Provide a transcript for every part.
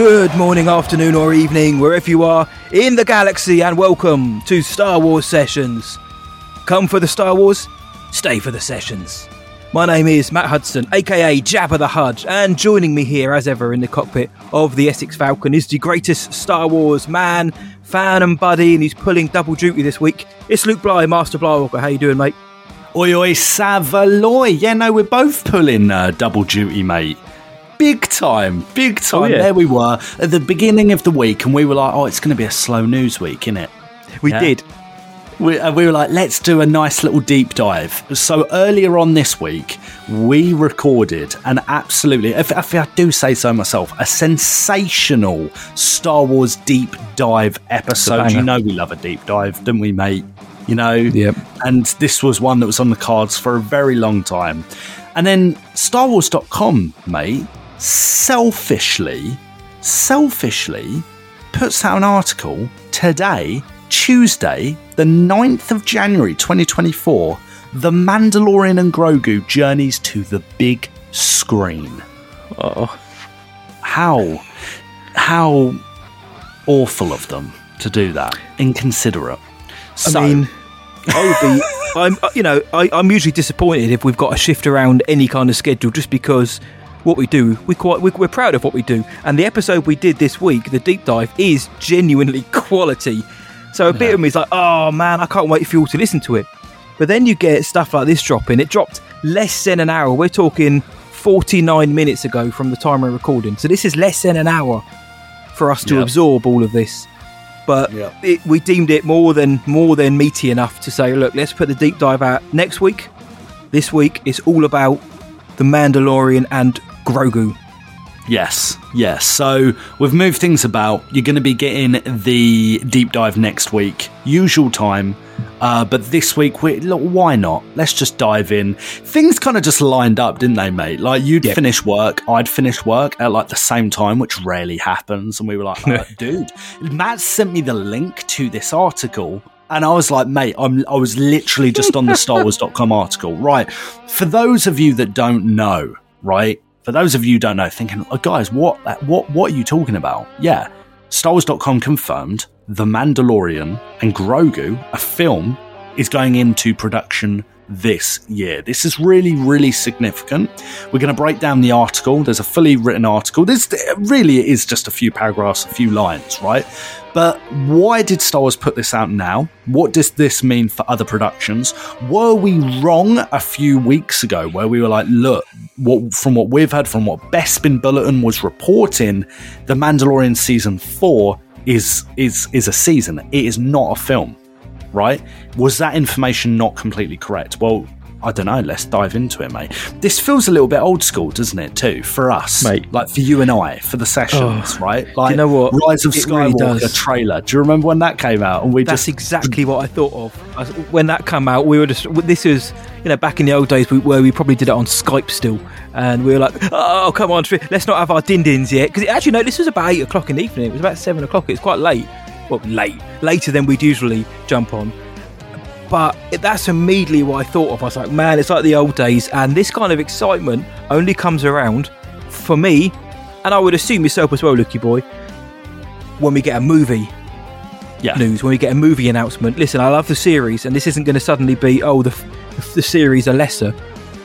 Good morning, afternoon, or evening, wherever you are in the galaxy, and welcome to Star Wars Sessions. Come for the Star Wars, stay for the sessions. My name is Matt Hudson, aka Jabba the Hutt, and joining me here, as ever, in the cockpit of the Essex Falcon is the greatest Star Wars man, fan, and buddy, and he's pulling double duty this week. It's Luke Bly, Master Blywalker. How you doing, mate? Oi, oi, Savaloy. Yeah, no, we're both pulling uh, double duty, mate. Big time, big time. Oh, yeah. There we were at the beginning of the week, and we were like, oh, it's going to be a slow news week, innit? We Yeah. did. We, uh, we were like, let's do a nice little deep dive. So earlier on this week, we recorded an absolutely, if, if I do say so myself, a sensational Star Wars deep dive episode. You know, we love a deep dive, don't we, mate? You know, Yep. and this was one that was on the cards for a very long time. And then StarWars.com, mate, selfishly, selfishly puts out an article today, Tuesday, the 9th of January 2024. The Mandalorian and Grogu journeys to the big screen. Oh, How, how awful of them to do that. Inconsiderate. So, I mean, I would be. I'm, uh, you know, I, I'm usually disappointed if we've got to shift around any kind of schedule, just because what we do, we quite, we, we're proud of what we do, and the episode we did this week, the deep dive, is genuinely quality. So a bit of me is like, oh man, I can't wait for you all to listen to it. But then you get stuff like this dropping. It dropped less than an hour. We're talking 49 minutes ago from the time we're recording. So this is less than an hour for us to Yep. absorb all of this but Yep. it, we deemed it more than more than meaty enough to say, look, let's put the deep dive out next week. This week it's all about the Mandalorian and Grogu. Yes, yes. So we've moved things about. You're going to be getting the deep dive next week, usual time. Uh, but this week, we, look, why not? Let's just dive in. Things kind of just lined up, didn't they, mate? Like you'd Yep. finish work, I'd finish work at like the same time, which rarely happens. And we were like, uh, dude, Matt sent me the link to this article. And I was like, mate, I'm, I was literally just on the StarWars.com article. Right. For those of you that don't know, right? For those of you who don't know, thinking, oh, guys, what, uh, what, what are you talking about? Yeah. StarWars.com confirmed The Mandalorian and Grogu, a film, is going into production this year. This is really, really significant. We're going to break down the article. There's a fully written article. This really is just a few paragraphs, a few lines, right? But why did Star Wars put this out now? What does this mean for other productions? Were we wrong a few weeks ago where we were like, look, what, from what we've heard, from what Bespin Bulletin was reporting, The Mandalorian season four is is is a season. It is not a film right? Was that information not completely correct? Well, I don't know. Let's dive into it, mate. This feels a little bit old school, doesn't it? Too for us, Mate. Like for you and I, for the sessions, right? Like you know what? Rise of It really Skywalker does. trailer. Do you remember when that came out? And we That's just exactly what I thought of. When that came out, we were just, this was, you know, back in the old days where we probably did it on Skype still. And we were like, oh, come on, let's not have our din-dins yet. Because actually, no, this was about 8 o'clock in the evening. It was about 7 o'clock. It's quite late. Well, late. Later than we'd usually jump on. But that's immediately what I thought of. I was like, man, it's like the old days. And this kind of excitement only comes around for me, and I would assume yourself as well, Lukey boy, when we get a movie yeah, news, when we get a movie announcement. Listen, I love the series, and this isn't going to suddenly be, oh, the, the series are lesser.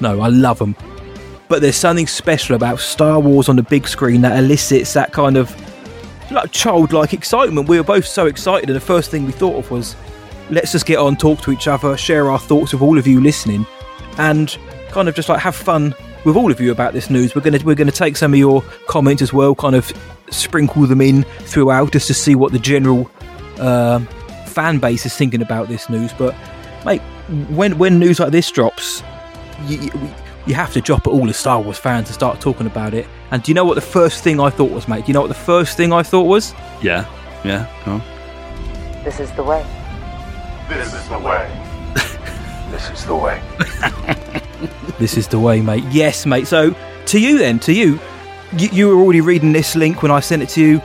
No, I love them. But there's something special about Star Wars on the big screen that elicits that kind of like childlike excitement. We were both so excited, and the first thing we thought of was, let's just get on, talk to each other, share our thoughts with all of you listening, and kind of just like have fun with all of you about this news. We're gonna we're gonna take some of your comments as well, kind of sprinkle them in throughout, just to see what the general um fan base is thinking about this news. But mate, when when news like this drops, you, you- you have to drop it all as Star Wars fans and start talking about it. And do you know what the first thing I thought was, mate? Do you know what the first thing I thought was? Yeah, yeah. Go on. This is the way. This is the way. this is the way. This is the way, mate. Yes, mate. So, to you then, to you, you, you were already reading this link when I sent it to you.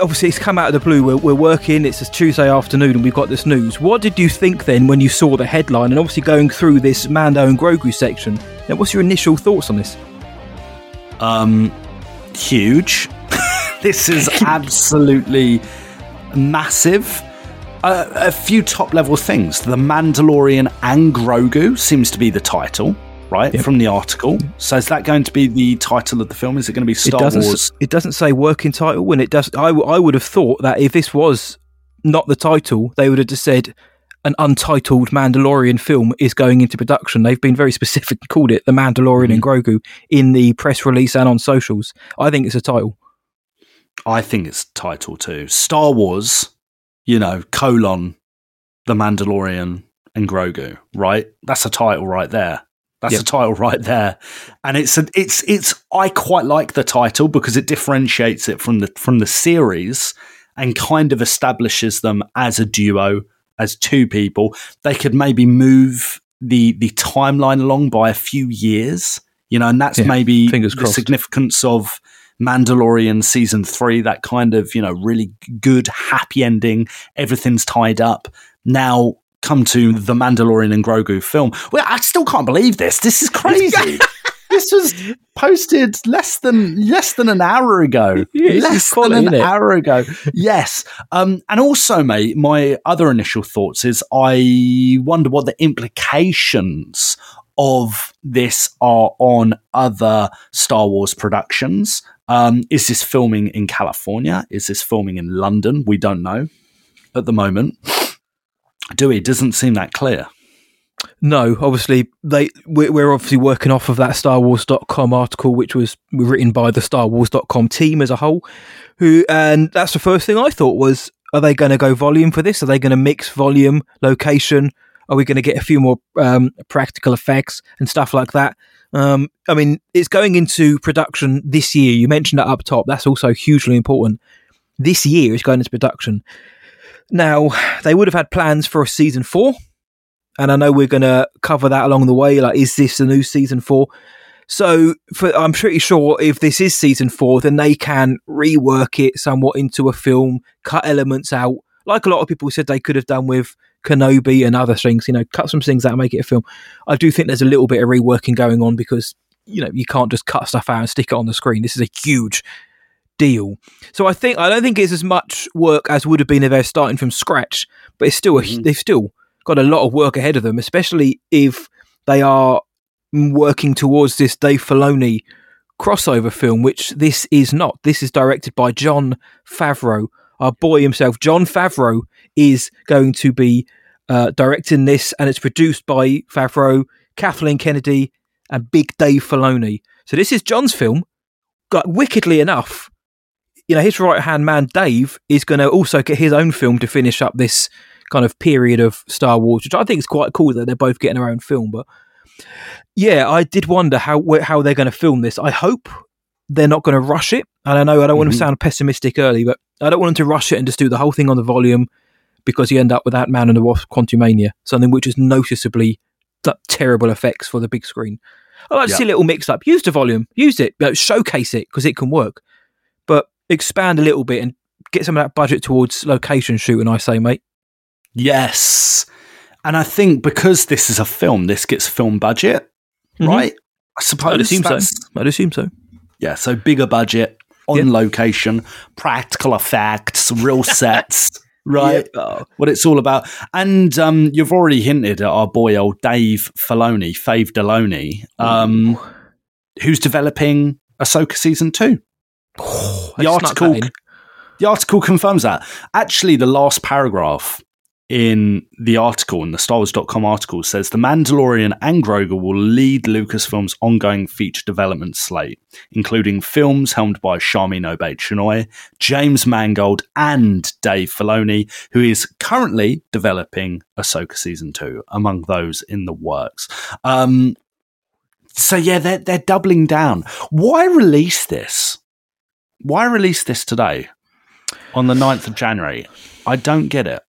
Obviously, it's come out of the blue. We're, we're working. It's a Tuesday afternoon, and we've got this news. What did you think then when you saw the headline and obviously going through this Mando and Grogu section? Now, what's your initial thoughts on this? Um, huge. this is absolutely massive. Uh, a few top level things. The Mandalorian and Grogu seems to be the title, right, Yep. from the article. So is that going to be the title of the film? Is it going to be Star it doesn't. Wars? It doesn't say working title. When it does, I, I would have thought that if this was not the title, they would have just said an untitled Mandalorian film is going into production. They've been very specific and called it the Mandalorian and Mm-hmm. Grogu in the press release and on socials. I think it's a title. I think it's title too. Star Wars, you know, colon, The Mandalorian and Grogu, right? That's a title right there. That's Yep. a title right there. And it's a, it's it's I quite like the title because it differentiates it from the from the series and kind of establishes them as a duo, as two people. They could maybe move the the timeline along by a few years, you know, and that's Yeah, maybe the crossed. significance of Mandalorian season three, that kind of, you know, really good, happy ending. Everything's tied up. Now come to the Mandalorian and Grogu film. Well, I still can't believe this. This is crazy. this was posted less than less than an hour ago. Yeah, less than an innit? hour ago. yes. Um, and also, mate, my other initial thoughts is I wonder what the implications of this are on other Star Wars productions. Um, is this filming in California? Is this filming in London? We don't know at the moment. Dewey doesn't seem that clear. No, obviously they we're, obviously working off of that Star Wars.com article, which was written by the Star Wars.com team as a whole. Who and that's the first thing I thought was, are they going to go volume for this? Are they going to mix volume, location? Are we going to get a few more um, practical effects and stuff like that? Um, I mean, it's going into production this year. You mentioned that up top. That's also hugely important. This year is going into production. Now, they would have had plans for a season four, and I know we're going to cover that along the way. Like, is this a new season four? So, for, I'm pretty sure if this is season four, then they can rework it somewhat into a film, cut elements out, like a lot of people said they could have done with Kenobi and other things. You know, cut some things out make it a film. I do think there's a little bit of reworking going on because you know you can't just cut stuff out and stick it on the screen. This is a huge deal. So I think I don't think it's as much work as would have been if they're starting from scratch, but it's still a, they've still got a lot of work ahead of them, especially if they are working towards this Dave Filoni crossover film, which this is not. This is directed by Jon Favreau, our boy himself. Jon Favreau is going to be uh, directing this, and it's produced by Favreau, Kathleen Kennedy, and Big Dave Filoni. So this is Jon's film. Got wickedly enough, you know, his right hand man Dave is going to also get his own film to finish up this kind of period of Star Wars, which I think is quite cool that they're both getting their own film. But yeah, I did wonder how how they're going to film this. I hope they're not going to rush it. And I know I don't want to mm-hmm. sound pessimistic early, but I don't want them to rush it and just do the whole thing on the volume because you end up with that Man and the Wasp Quantumania, something which is noticeably terrible effects for the big screen. I like to Yeah. see a little mix up. Use the volume, use it, showcase it because it can work, expand a little bit and get some of that budget towards location shooting. I say, mate. Yes. And I think because this is a film, this gets film budget, Mhm. right? I suppose I'd assume so. I'd assume so. Yeah, so bigger budget on Yeah. location, practical effects, real sets, right? Oh, What it's all about. And um, you've already hinted at our boy old Dave Filoni, Fave Deloney, um, who's developing Ahsoka season two. I The article, the article confirms that. Actually, the last paragraph in the article, in the Star Wars.com article, says The Mandalorian and Grogu will lead Lucasfilm's ongoing feature development slate, including films helmed by Sharmeen Obaid-Chinoy, James Mangold, and Dave Filoni, who is currently developing Ahsoka Season 2, among those in the works. Um, so yeah, they're they're doubling down. Why release this? Why release this today on the 9th of January? I don't get it.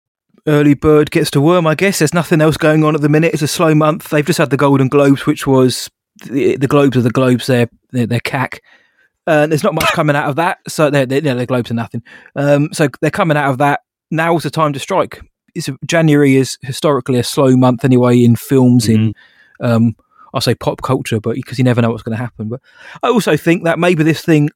early bird gets to worm. I guess there's nothing else going on at the minute. It's a slow month. They've just had the Golden Globes, which was the, the Globes are the Globes. They're they're, they're cack. Uh, there's not much coming out of that. So they're, they're, they're Globes are nothing. Um, so they're coming out of that. Now's the time to strike. It's January is historically a slow month anyway in films in um, I'll say pop culture, but because you never know what's going to happen. But I also think that maybe this thing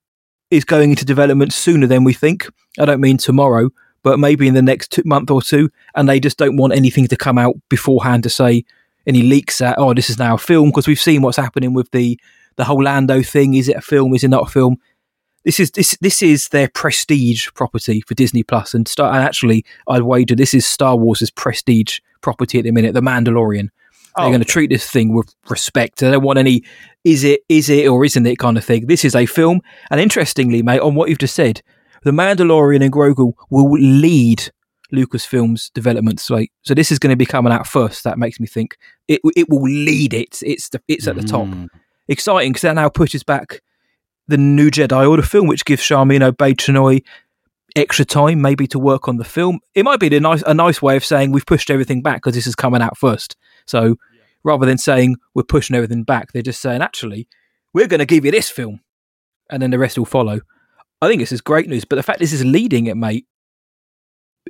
is going into development sooner than we think. I don't mean tomorrow, but maybe in the next two, month or two, and they just don't want anything to come out beforehand to say any leaks that oh this is now a film because we've seen what's happening with the the whole Lando thing. Is it a film? Is it not a film? This is this this is their prestige property for Disney Plus, and Star. And actually, I'd wager this is Star Wars' prestige property at the minute. The Mandalorian. They're Oh. going to treat this thing with respect. They don't want any is it is it or isn't it kind of thing. This is a film, and interestingly, mate, on what you've just said, the Mandalorian and Grogu will lead Lucasfilm's development slate. So this is going to be coming out first. That makes me think it it will lead it. It's the, it's at the top. Mm. Exciting because that now pushes back the new Jedi Order film, which gives Sharmeen Obaid-Chinoy extra time maybe to work on the film. It might be a nice a nice way of saying we've pushed everything back because this is coming out first. So rather than saying we're pushing everything back, they're just saying actually we're going to give you this film, and then the rest will follow. I think this is great news, but the fact this is leading it, mate,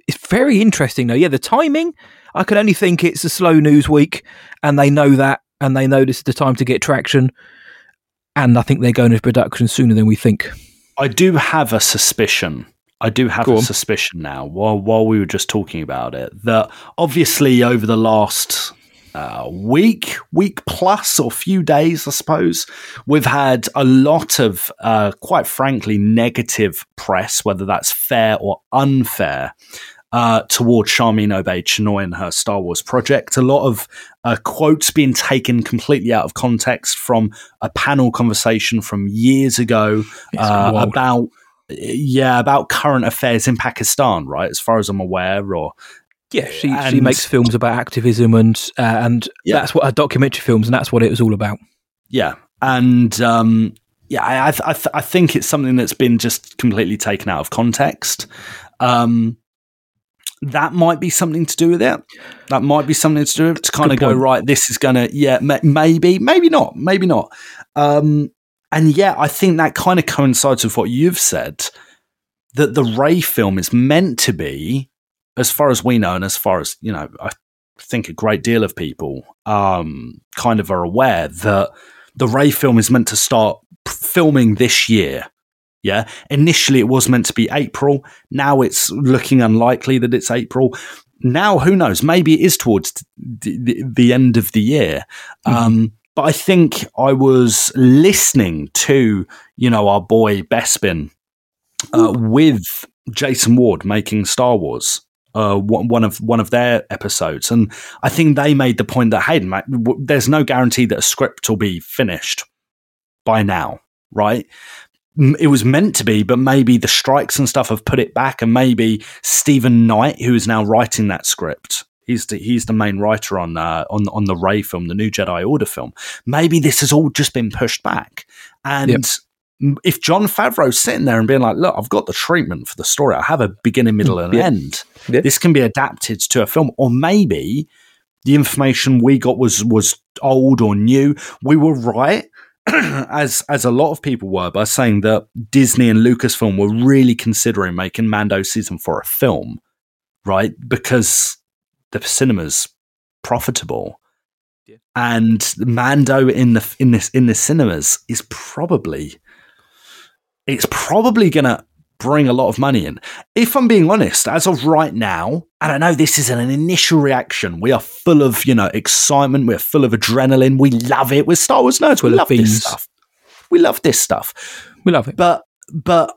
it's very interesting. Though, yeah, the timing. I can only think it's a slow news week, and they know that, and they know this is the time to get traction. And I think they're going into production sooner than we think. I do have a suspicion. I do have Go a on. suspicion now. While while we were just talking about it, that obviously over the last uh, week, week plus, or few days, I suppose, we've had a lot of, uh, quite frankly, negative press, whether that's fair or unfair. Uh, toward Sharmeen Obaid-Chinoy and her Star Wars project. A lot of uh, quotes being taken completely out of context from a panel conversation from years ago uh, about yeah about current affairs in Pakistan, right? As far as I'm aware, or Yeah, she she makes films about activism and uh, and Yeah. that's what her documentary films and that's what it was all about. yeah, and um, yeah, I I, th- I, th- I think it's something that's been just completely taken out of context. Um, that might be something to do with it. That might be something to do with it, to kind of go right. This is gonna yeah, ma- maybe, maybe not, maybe not. Um, and yeah, I think that kind of coincides with what you've said that the Rey film is meant to be, as far as we know, and as far as you know, I think a great deal of people um, kind of are aware that the Rey film is meant to start filming this year. Yeah, initially it was meant to be April. Now it's looking unlikely that it's April. Now, who knows? Maybe it is towards the, the, the end of the year. Um, but I think I was listening to, you know, our boy Bespin uh, with Jason Ward making Star Wars. Uh, one of one of their episodes, and I think they made the point that hey, mate, w- there's no guarantee that a script will be finished by now, right? It was meant to be, but maybe the strikes and stuff have put it back, and maybe Steven Knight, who is now writing that script, he's the, he's the main writer on uh, on on the Rey film, the new Jedi Order film. Maybe this has all just been pushed back, and Yep. If Jon Favreau's sitting there and being like, "Look, I've got the treatment for the story. I have a beginning, middle, and Yeah. end. Yeah. This can be adapted to a film, or maybe." The information we got was was old or new. We were right, as as a lot of people were, by saying that Disney and Lucasfilm were really considering making Mando season four a film, right? Because the cinema's profitable, and Mando in the in this in the cinemas is probably it's probably gonna bring a lot of money in. If I'm being honest, as of right now, and I know this is an initial reaction, we are full of, you know, excitement, we're full of adrenaline, we love it. We're Star Wars nerds, we love this stuff. We love this stuff. We love it. But but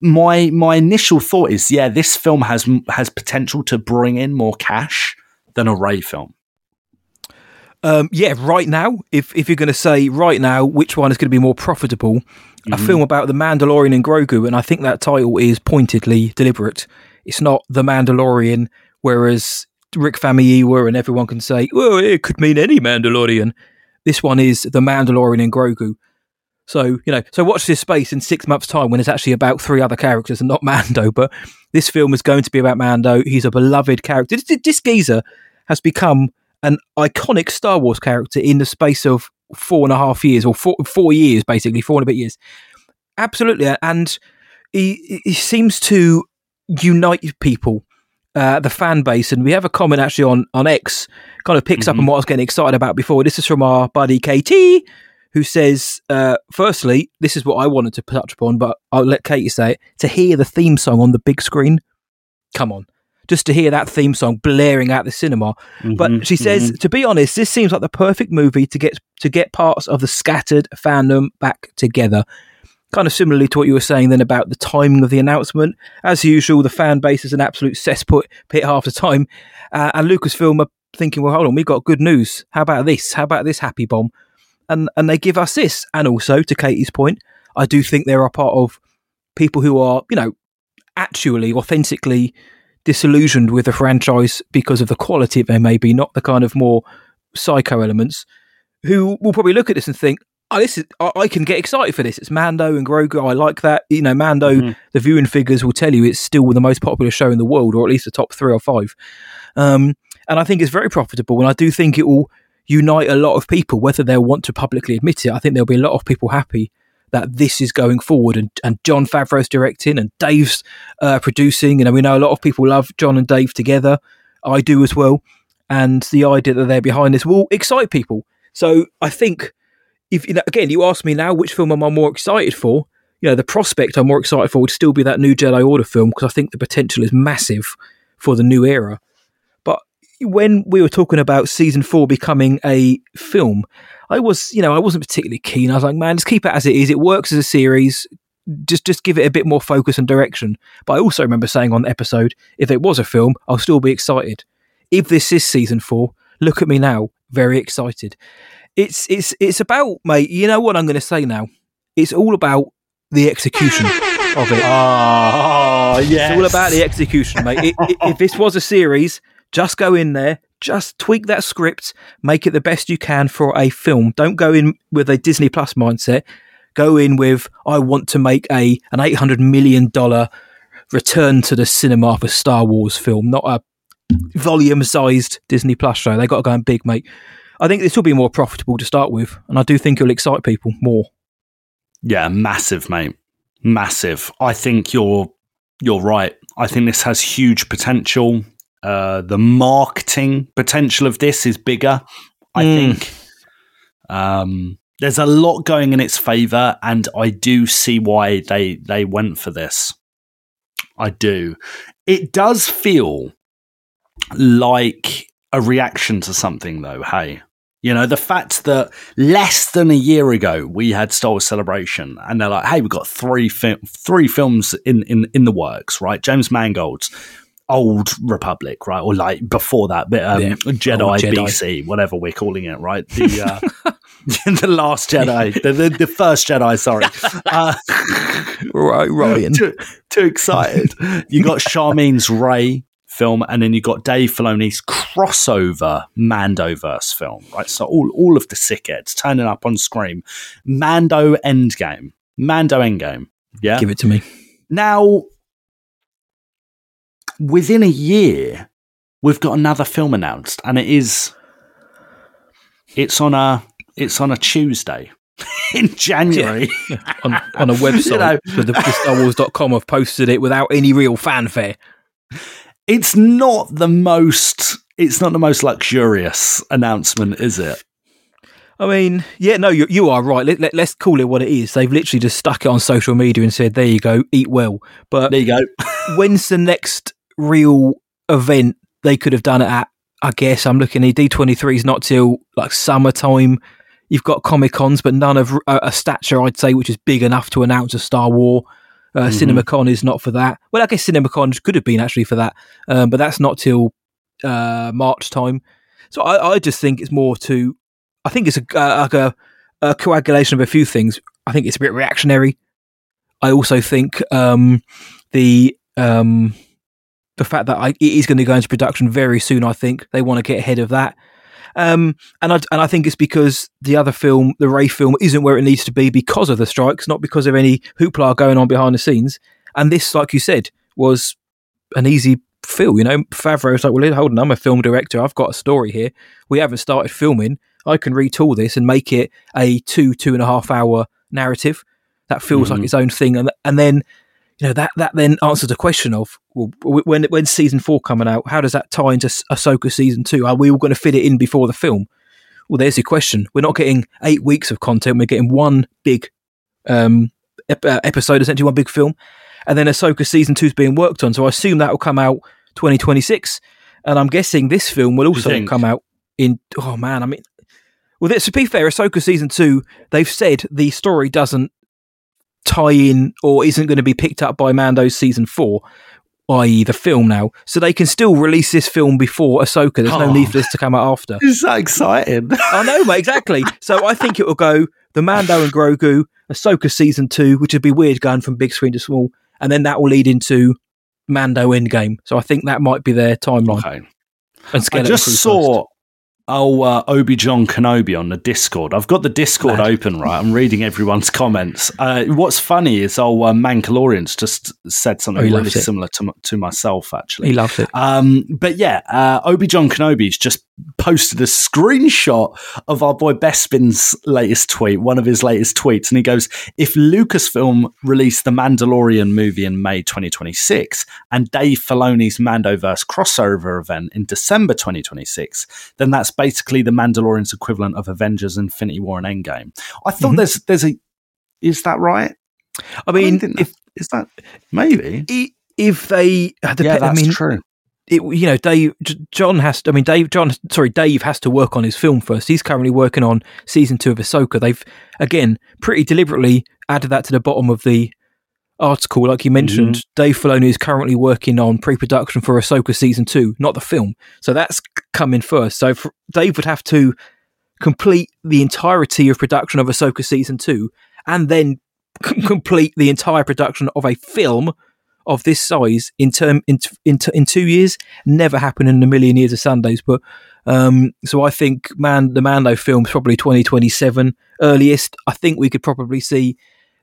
my my initial thought is, yeah, this film has has potential to bring in more cash than a Rey film. Um, yeah, right now, if if you're going to say right now which one is going to be more profitable, a mm-hmm. film about the Mandalorian and Grogu, and I think that title is pointedly deliberate. It's not the Mandalorian, whereas Rick Famuyiwa and everyone can say, well, it could mean any Mandalorian. This one is the Mandalorian and Grogu. So you know, so watch this space in six months' time when it's actually about three other characters and not Mando. But this film is going to be about Mando. He's a beloved character. This, this geezer has become an iconic Star Wars character in the space of four and a half years or four, four years, basically four and a bit years. Absolutely, and he he seems to unite people, uh, the fan base. And we have a comment actually on on X, kind of picks up on what I was getting excited about before. This is from our buddy KT, who says, uh, firstly, this is what I wanted to touch upon, but I'll let Katie say it. To hear the theme song on the big screen, come on. Just to hear that theme song blaring out the cinema, but she says, to be honest, this seems like the perfect movie to get to get parts of the scattered fandom back together kind of similarly to what you were saying then about the timing of the announcement. As usual, the fan base is an absolute cesspit pit half the time. Uh, and Lucasfilm are thinking, well, hold on, we've got good news. How about this? How about this happy bomb? And and they give us this. And also, to Katie's point, I do think there are part of people who are, you know, actually authentically disillusioned with the franchise because of the quality they may be, not the kind of more psycho elements, who will probably look at this and think, oh, this is I, I can get excited for this. It's Mando and Grogu. I like that. You know, Mando. The viewing figures will tell you it's still the most popular show in the world, or at least the top three or five. Um, and I think it's very profitable, and I do think it will unite a lot of people, whether they'll want to publicly admit it. I think there'll be a lot of people happy that this is going forward, and, and Jon Favreau's directing, and Dave's uh, producing, and we know a lot of people love Jon and Dave together. I do as well, and the idea that they're behind this will excite people. So I think if you know, again, you ask me now, which film am I more excited for? You know, the prospect I'm more excited for would still be that new Jedi Order film because I think the potential is massive for the new era. When we were talking about season four becoming a film, I was, you know, I wasn't particularly keen. I was like, man, just keep it as it is. It works as a series. Just, just give it a bit more focus and direction. But I also remember saying on the episode, if it was a film, I'll still be excited. If this is season four, look at me now, very excited it's it's it's about mate. You know what I'm going to say now? It's all about the execution of it. Oh, yes. It's all about the execution, mate. It, it, if this was a series, just go in there, just tweak that script, make it the best you can for a film. Don't go in with a Disney Plus mindset. Go in with I want to make a an eight hundred million dollar return to the cinema for Star Wars film, not a volume sized Disney Plus show. They got to go in big, mate. I think this will be more profitable to start with, and I do think it'll excite people more. Yeah, massive, mate. Massive. I think you're you're right. I think this has huge potential. Uh, the marketing potential of this is bigger. I think um, there's a lot going in its favor, and I do see why they they went for this. I do. It does feel like a reaction to something, though. Hey, you know, the fact that less than a year ago we had Star Wars Celebration, and they're like, "Hey, we've got three fi- three films in, in in the works, right?" James Mangold's Old Republic, right, or like before that, but um, Yeah. Jedi, Jedi. BC, whatever we're calling it, right? The uh, the Last Jedi, the, the the first Jedi. Sorry, uh, Right, Ryan. too, too excited. You got Sharmeen's Rey film, and then you got Dave Filoni's crossover Mandoverse film, right? So all all of the sickheads turning up on Scream, Mando Endgame, Mando Endgame. Yeah. Give it to me. Now, within a year, we've got another film announced, and it is it's on a it's on a Tuesday in January. on, on a website you know. with the, the StarWars.com have posted it without any real fanfare. it's not the most it's not the most luxurious announcement, is it? I mean, yeah, no, you, you are right. Let, let, let's call it what it is. They've literally just stuck it on social media and said, there you go, eat well. But There you go. when's the next real event they could have done it at? I guess I'm looking at D23 is not till like summertime. You've got Comic Cons, but none of a, a stature, I'd say, which is big enough to announce a Star War. Uh, CinemaCon is not for that. Well, I guess CinemaCon could have been actually for that, um, but that's not till uh, March time. So I, I just think it's more to. I think it's a, uh, like a, a coagulation of a few things. I think it's a bit reactionary. I also think um, the um, the fact that I, it is going to go into production very soon. I think they want to get ahead of that, Um, and I and I think it's because the other film, the Rey film, isn't where it needs to be because of the strikes, not because of any hoopla going on behind the scenes. And this, like you said, was an easy fill. You know, Favreau's like, well, hold on, I'm a film director. I've got a story here. We haven't started filming. I can retool this and make it a two two and a half hour narrative that feels like its own thing. And and then you know that that then answers the question of well, when when season four coming out, how does that tie into Ahsoka season two? Are we all going to fit it in before the film? Well, there's your question. We're not getting eight weeks of content. We're getting one big um, ep- uh, episode, essentially one big film, and then Ahsoka season two is being worked on. So I assume that will come out 2026, and I'm guessing this film will also come out in. Oh man, I mean, well, this, to be fair, Ahsoka season two, they've said the story doesn't tie in or isn't going to be picked up by Mando's season four, i.e., the film now. So they can still release this film before Ahsoka. There's no Oh. need for this to come out after. Is that exciting? I know, mate, exactly. So I think it will go the Mando and Grogu, Ahsoka season two, which would be weird going from big screen to small, and then that will lead into Mando Endgame. So I think that might be their timeline. okay. And I just saw oh uh, Obi John Kenobi on the Discord. I've got the Discord open right. I'm reading everyone's comments. Uh, what's funny is oh uh, Mandalorian's just said something Oh, really similar to to myself actually. He loves it. Um, but yeah, uh, Obi John Kenobi's just posted a screenshot of our boy Bespin's latest tweet, one of his latest tweets, and he goes, "If Lucasfilm released the Mandalorian movie in May 2026 and Dave Filoni's Mandoverse crossover event in December 2026, then that's basically the Mandalorian's equivalent of Avengers: Infinity War and Endgame." I thought Mhm. there's there's a is that right? I mean, think if Is that maybe? i- if they, uh, dep- yeah, that's I mean, true. It, you know, Dave, Jon has to, I mean, Dave, Jon, sorry, Dave has to work on his film first. He's currently working on season two of Ahsoka. They've, again, pretty deliberately added that to the bottom of the article. Like you mentioned, Mm-hmm. Dave Filoni is currently working on pre production for Ahsoka season two, not the film. So that's coming first. So Dave would have to complete the entirety of production of Ahsoka season two and then c- complete the entire production of a film of this size in term in in, in two years never happened in a million years of Sundays. But um, so I think man, the Mando film's probably twenty twenty seven earliest. I think we could probably see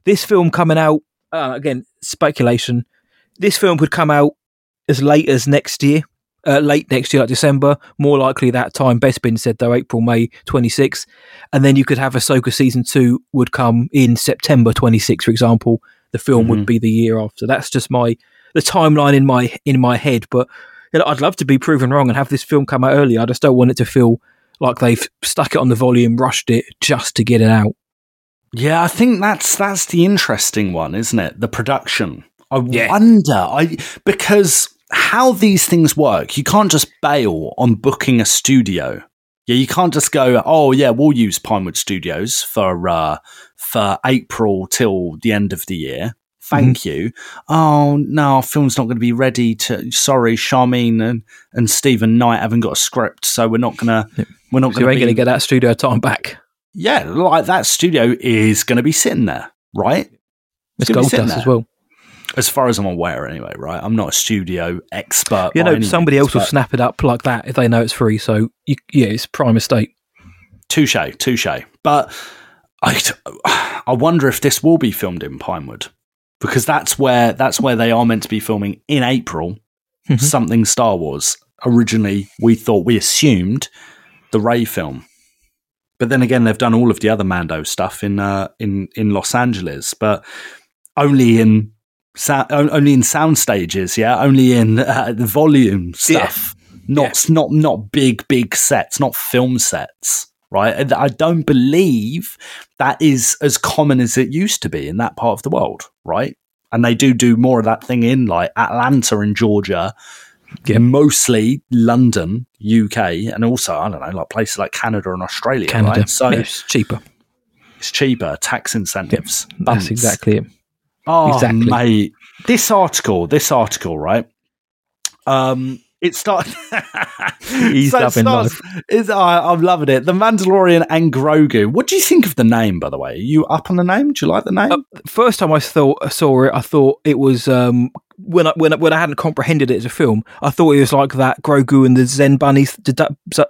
this film coming out uh, again. Speculation. This film could come out as late as next year. Uh, late next year, like December, more likely that time. Best Bespin said though April, May 26, and then you could have Ahsoka season two would come in September 26, for example. The film would mm-hmm. be the year after. That's just my the timeline in my in my head. But you know, I'd love to be proven wrong and have this film come out earlier. I just don't want it to feel like they've stuck it on the volume, rushed it just to get it out. Yeah, I think that's that's the interesting one, isn't it? The production. I Yeah. wonder, I because how these things work, you can't just bail on booking a studio. Yeah, you can't just go, oh yeah, we'll use Pinewood Studios for uh, for April till the end of the year. Thank Mm-hmm. you. Oh no, our film's not going to be ready to. Sorry, Sharmeen and, and Steven Knight haven't got a script, so we're not gonna we're not So gonna ain't be going to get that studio time back. yeah, like that studio is going to be sitting there, right? It's be gold dust as well. As far as I'm aware, anyway, right? I'm not a studio expert. You know, somebody else will snap it up like that if they know it's free. So you, yeah, it's prime estate. Touche, touche. But I, I wonder if this will be filmed in Pinewood because that's where that's where they are meant to be filming in April. Mhm. Something Star Wars. Originally, we thought we assumed the Rey film, but then again, they've done all of the other Mando stuff in uh, in in Los Angeles, but only in on- only in sound stages. Yeah, only in uh, the volume stuff. Not not not big big sets, not film sets. Right, And I don't believe that is as common as it used to be in that part of the world. Right, and they do do more of that thing in like Atlanta and Georgia, Yeah. mostly London, UK, and also I don't know like places like Canada and Australia. Canada. right? so Yeah, it's cheaper. it's cheaper, tax incentives. That's exactly it. Oh, Exactly. mate. This article, this article, right? Um, It starts. He's So it loving starts- It's, I, I'm loving it. The Mandalorian and Grogu. What do you think of the name, by the way? Are you up on the name? Do you like the name? Uh, first time I I saw it, I thought it was um, when I when I, when I hadn't comprehended it as a film. I thought it was like that Grogu and the Zen bunny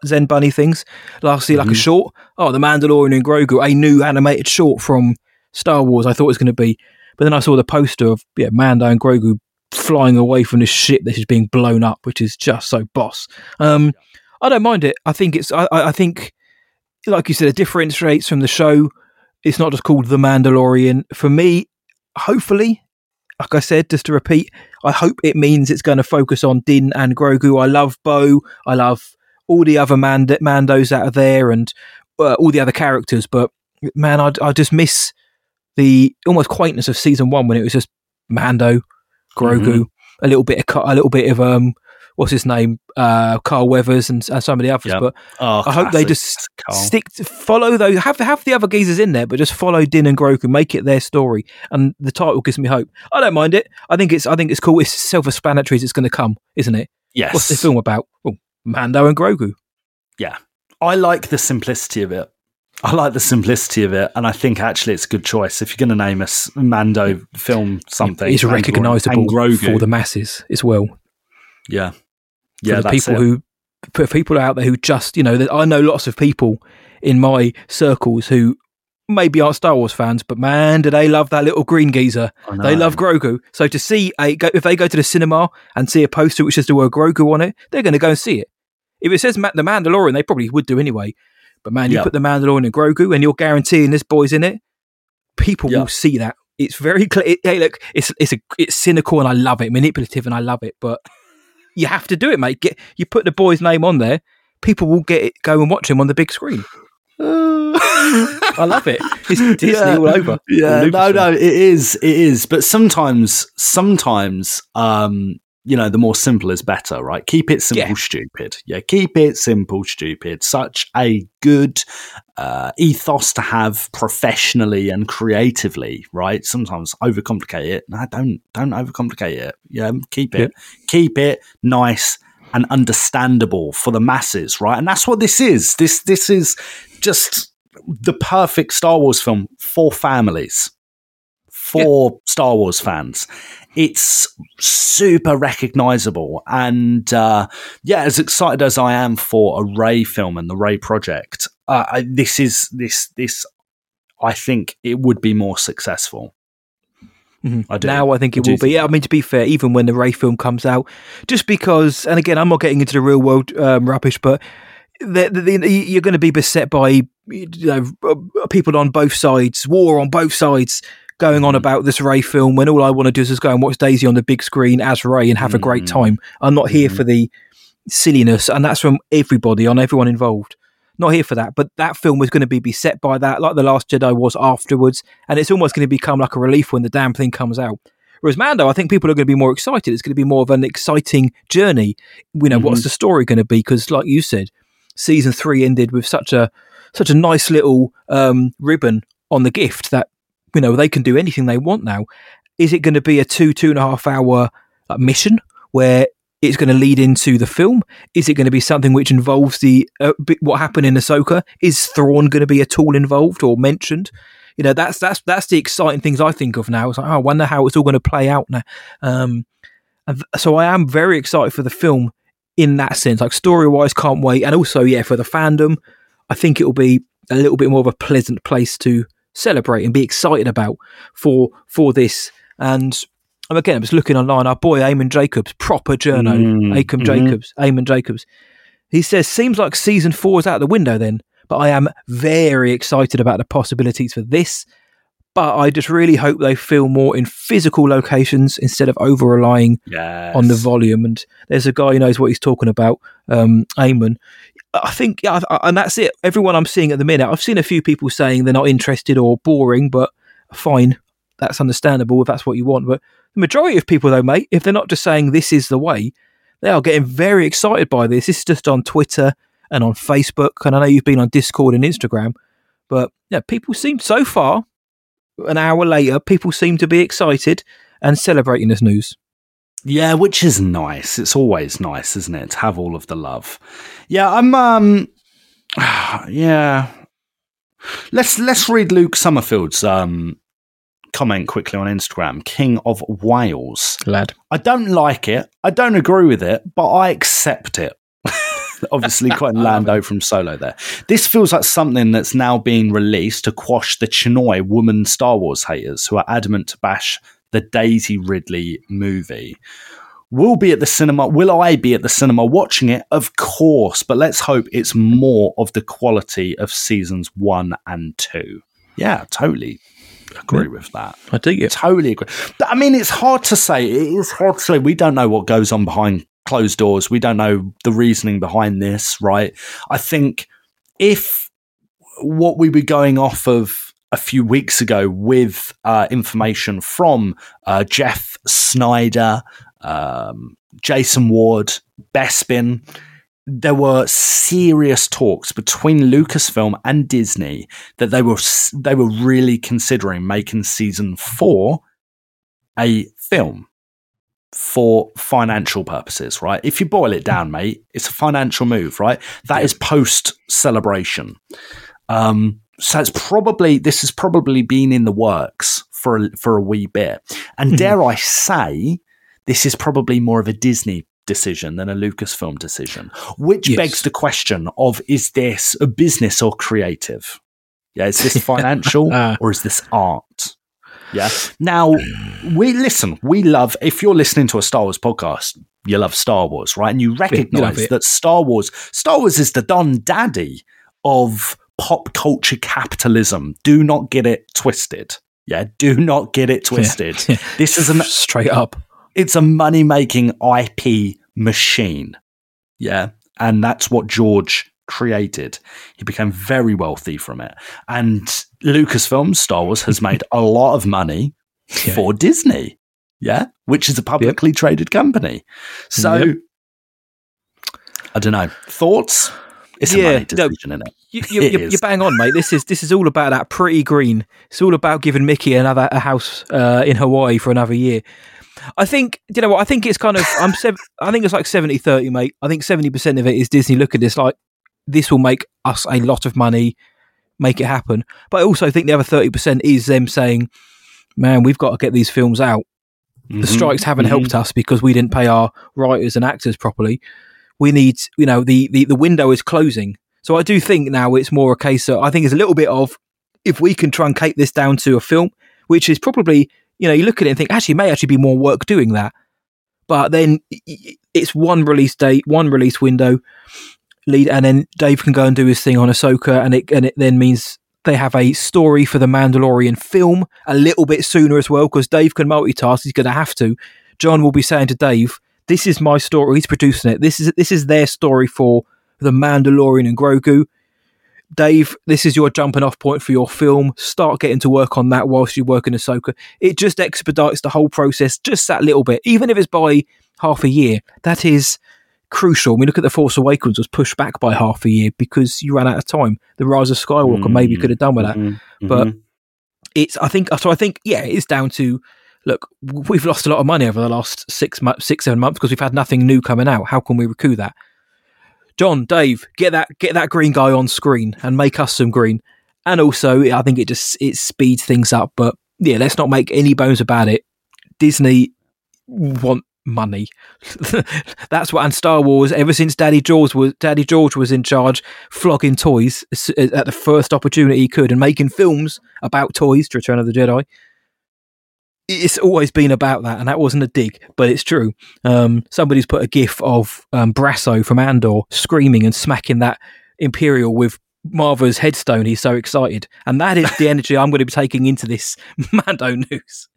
Zen bunny things. Last year, like a short. Oh, the Mandalorian and Grogu, a new animated short from Star Wars. I thought it was going to be, but then I saw the poster of yeah Mando and Grogu flying away from this ship that is being blown up, which is just so boss. Um, I don't mind it. I think it's. I, I think, like you said, it differentiates from the show. It's not just called The Mandalorian. For me, hopefully, like I said, just to repeat, I hope it means it's going to focus on Din and Grogu. I love Bo. I love all the other Mand- Mandos out of there and uh, all the other characters. But man, I, I just miss the almost quaintness of season one when it was just Mando, Grogu, a little bit of a little bit of um, what's his name, uh, Carl Weathers and, and some of the others. Yep. But Oh, I hope they just Carl. stick to follow those. Have have the other geezers in there, but just follow Din and Grogu. Make it their story, and the title gives me hope. I don't mind it. I think it's I think it's cool. It's self-explanatory. It's going to come, isn't it? Yes. What's the film about? Well, Mando and Grogu. Yeah. I like the simplicity of it. I like the simplicity of it, and I think actually it's a good choice. If you're going to name a Mando film something, it's recognisable for the masses as well. yeah, For yeah, the people it. who for people out there who just you know, I know lots of people in my circles who maybe aren't Star Wars fans, but man, do they love that little green geezer. They love Grogu. So to see a go, if they go to the cinema and see a poster which says the word Grogu on it, they're going to go and see it. If it says the Mandalorian, they probably would do anyway. But man, you Yeah. put the Mandalorian and Grogu, and you're guaranteeing this boy's in it. People Yeah. will see that. It's very clear. It, hey, look, it's it's a it's cynical, and I love it. Manipulative, and I love it. But you have to do it, mate. Get you put the boy's name on there. People will get it. Go and watch him on the big screen. I love it. It's Disney Yeah. all over. Yeah, Or no, no, it is, it is. But sometimes, sometimes, um, you know, the more simple is better, right? Keep it simple, Yeah. stupid. Yeah, keep it simple, stupid. Such a good uh, ethos to have professionally and creatively, right? Sometimes overcomplicate it. No, don't, don't overcomplicate it. Yeah, keep it, keep it nice and understandable for the masses, right? And that's what this is. This, this is just the perfect Star Wars film for families, for Star Wars fans. It's super recognizable. And uh, yeah, as excited as I am for a Rey film and the Rey project, uh, I, this is this this. I think it would be more successful. Mhm. I do. Now I think it do will be. Yeah, I mean to be fair, even when the Ray film comes out, just because, and again, I'm not getting into the real world um, rubbish, but the, the, the, you're going to be beset by you know uh, people on both sides, war on both sides, going Mm. on about this Rey film. When all I want to do is just go and watch Daisy on the big screen as Rey and have a great Mhm. time. I'm not here Mhm. for the silliness, and that's from everybody on everyone involved. Not here for that, but that film was going to be beset by that, like the Last Jedi was afterwards, and it's almost going to become like a relief when the damn thing comes out. Whereas Mando, I think people are going to be more excited. It's going to be more of an exciting journey. You know, what's the story going to be? Because, like you said, season three ended with such a such a nice little um, ribbon on the gift that you know they can do anything they want now. Is it going to be a two two and a half hour uh, mission where it's going to lead into the film? Is it going to be something which involves the uh, what happened in Ahsoka? Is Thrawn going to be at all involved or mentioned? You know, that's that's that's the exciting things I think of now. It's like, oh, I wonder how it's all going to play out now. Um, th- so I am very excited for the film in that sense. Like story wise, can't wait, and also yeah, for the fandom, I think it will be a little bit more of a pleasant place to celebrate and be excited about for for this. And again, I was looking online. Our boy Eamon Jacobs, proper journo, Mm, Acom mhm. Jacobs, Eamon Jacobs. He says, "Seems like season four is out the window then." But I am very excited about the possibilities for this. But I just really hope they feel more in physical locations instead of over relying Yes. on the volume. And there's a guy who knows what he's talking about, um, Eamon. I think, yeah, I- and that's it. Everyone I'm seeing at the minute, I've seen a few people saying they're not interested or boring, but fine, that's understandable if that's what you want. But the majority of people, though, mate, if they're not just saying this is the way, they are getting very excited by this. This is just on Twitter and on Facebook, and I know you've been on Discord and Instagram, but yeah, people seem so far, an hour later, people seem to be excited and celebrating this news. Yeah, which is nice. It's always nice, isn't it, to have all of the love. Yeah, I'm um yeah. Let's let's read Luke Summerfield's um comment quickly on Instagram. King of Wales. Lad. I don't like it. I don't agree with it, but I accept it. Obviously, quite a Lando from Solo there. This feels like something that's now being released to quash the Chinoy woman Star Wars haters who are adamant to bash the Daisy Ridley movie. Will be at the cinema. Will I be at the cinema watching it? Of course, but let's hope it's more of the quality of seasons one and two. Yeah, totally agree with that. I dig it. Totally agree. But, I mean, it's hard to say. It is hard to say. We don't know what goes on behind closed doors. We don't know the reasoning behind this, right? I think if what we were going off of a few weeks ago with uh, information from uh, Jeff Sneider, um, Jason Ward, Bespin, there were serious talks between Lucasfilm and Disney that they were they were really considering making season four a film for financial purposes, right? If you boil it down, mate, it's a financial move, right? That is post celebration. Um, so it's probably this has probably been in the works for a, for a wee bit, and dare I say, this is probably more of a Disney decision than a Lucasfilm decision, which Yes. begs the question of is this a business or creative? Yeah, is this financial Ah. or is this art? Yeah. Now, we listen, we love, if you're listening to a Star Wars podcast, you love Star Wars, right? And you recognize that Star Wars, Star Wars is the Don Daddy of pop culture capitalism. Do not get it twisted. Yeah. Do not get it twisted. Yeah. This is an straight up. it's a money making IP machine. Yeah. And that's what George created. He became very wealthy from it. And Lucasfilm, Star Wars, has made a lot of money Yeah. for Disney. Yeah. Which is a publicly traded company. So Yep. I don't know. Thoughts? It's Yeah, a money no, decision, isn't it? You, you, is. bang on, mate. This is this is all about that pretty green. It's all about giving Mickey another a house uh, in Hawaii for another year. I think you know what I think it's kind of I'm sev- I think it's like 70-30, mate. I think seventy percent of it is Disney look at this like this will make us a lot of money, make it happen. But I also think the other thirty percent is them saying, "Man, we've got to get these films out. The Mhm. strikes haven't Mhm. helped us because we didn't pay our writers and actors properly. We need, you know, the, the, the window is closing. So I do think now it's more a case of, I think it's a little bit of, if we can truncate this down to a film, which is probably, you know, you look at it and think, actually, may actually be more work doing that. But then it's one release date, one release window, lead, and then Dave can go and do his thing on Ahsoka, and it and it then means they have a story for the Mandalorian film a little bit sooner as well because Dave can multitask. He's going to have to. Jon will be saying to Dave, "This is my story. He's producing it. This is this is their story for the Mandalorian and Grogu." Dave, this is your jumping off point for your film. Start getting to work on that whilst you're working Ahsoka. It just expedites the whole process just that little bit, even if it's by half a year. That is crucial. We look at the Force Awakens was pushed back by half a year because you ran out of time. The Rise of Skywalker maybe could have done with that Mhm. but Mhm. it's I think so. I think yeah, it's down to look. We've lost a lot of money over the last six six seven months because we've had nothing new coming out. How can we recoup that? Jon, Dave, get that get that green guy on screen and make us some green. And also, I think it just it speeds things up. But yeah, let's not make any bones about it. Disney want money. That's what. And Star Wars, ever since Daddy George was Daddy George was in charge, flogging toys at the first opportunity he could, and making films about toys. To Return of the Jedi. It's always been about that, and that wasn't a dig, but it's true. Um, somebody's put a gif of um, Brasso from Andor screaming and smacking that Imperial with Maarva's headstone. He's so excited, and that is the energy I'm going to be taking into this Mando news.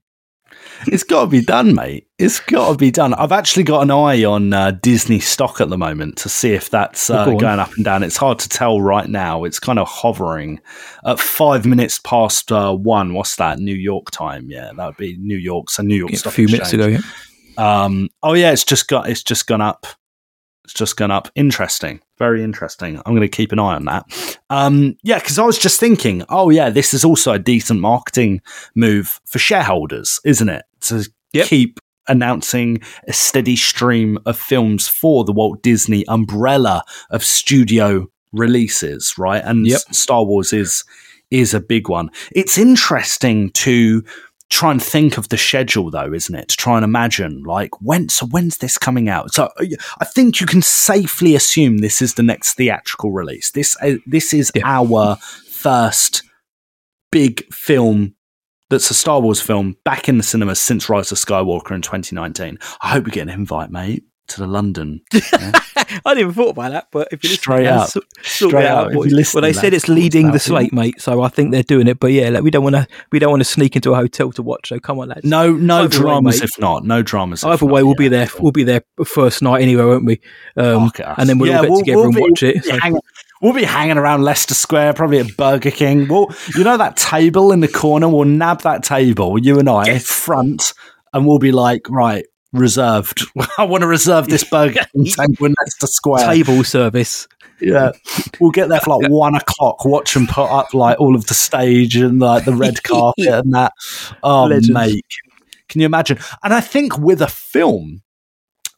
It's got to be done, mate. It's got to be done. I've actually got an eye on uh, Disney stock at the moment to see if that's Oh, uh, go going up and down. It's hard to tell right now. It's kind of hovering at five minutes past uh, one. What's that? New York time? Yeah, that would be New York. So New York a Stock A few minutes ago, yeah. Um, oh yeah, it's just got it's just gone up. It's just gone up. Interesting, very interesting. I'm going to keep an eye on that. Um, yeah, because I was just thinking, oh yeah, this is also a decent marketing move for shareholders, isn't it? To Yep. keep announcing a steady stream of films for the Walt Disney umbrella of studio releases, right? And Yep. Star Wars is is a big one. It's interesting to try and think of the schedule though isn't it to try and imagine like when so when's this coming out so uh, i think you can safely assume this is the next theatrical release this uh, this is Yeah. our first big film that's a Star Wars film back in the cinemas since Rise of Skywalker in 2019. I hope we get an invite, mate, to the London. I didn't even thought about that, but if you listen Straight that, up. sort Straight up. out, you listen, well, they said it's leading the slate, mate. So I think they're doing it. But yeah, like, we don't want to we don't want to sneak into a hotel to watch. So come on, lads. No, no Either dramas mate. if not. No dramas. if Either not, way, we'll yeah. be there. We'll be there first night anyway, won't we? Um, and then we'll Yeah, all get we'll- together we'll and be- watch it. We'll be, So- hanging, we'll be hanging around Leicester Square, probably at Burger King. We'll, you know that table in the corner? We'll nab that table, you and I, front, and we'll be like, right, reserved. I want to reserve this Burger in Leicester Square. Table service. Yeah, we'll get there for like one o'clock. Watch them put up like all of the stage and like the red carpet and that. Oh, Legends. mate, can you imagine? And I think with a film,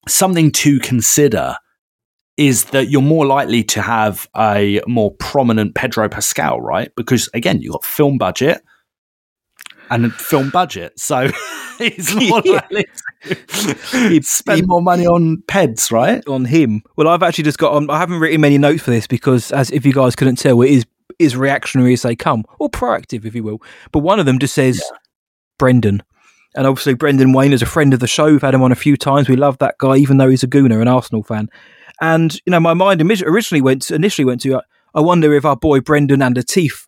something to consider is that you're more likely to have a more prominent Pedro Pascal, right? Because again, you've got film budget and film budget, so he's more likely to spend more money on peds, right? on him. Well, I've actually just got on. I haven't written many notes for this because, as if you guys couldn't tell, it is is reactionary as they come, or proactive, if you will. But one of them just says Brendan, and obviously Brendan Wayne is a friend of the show. We've had him on a few times. We love that guy, even though he's a gooner, an Arsenal fan. And you know, my mind originally went to, initially went to. uh, I wonder if our boy Brendan and Lateef.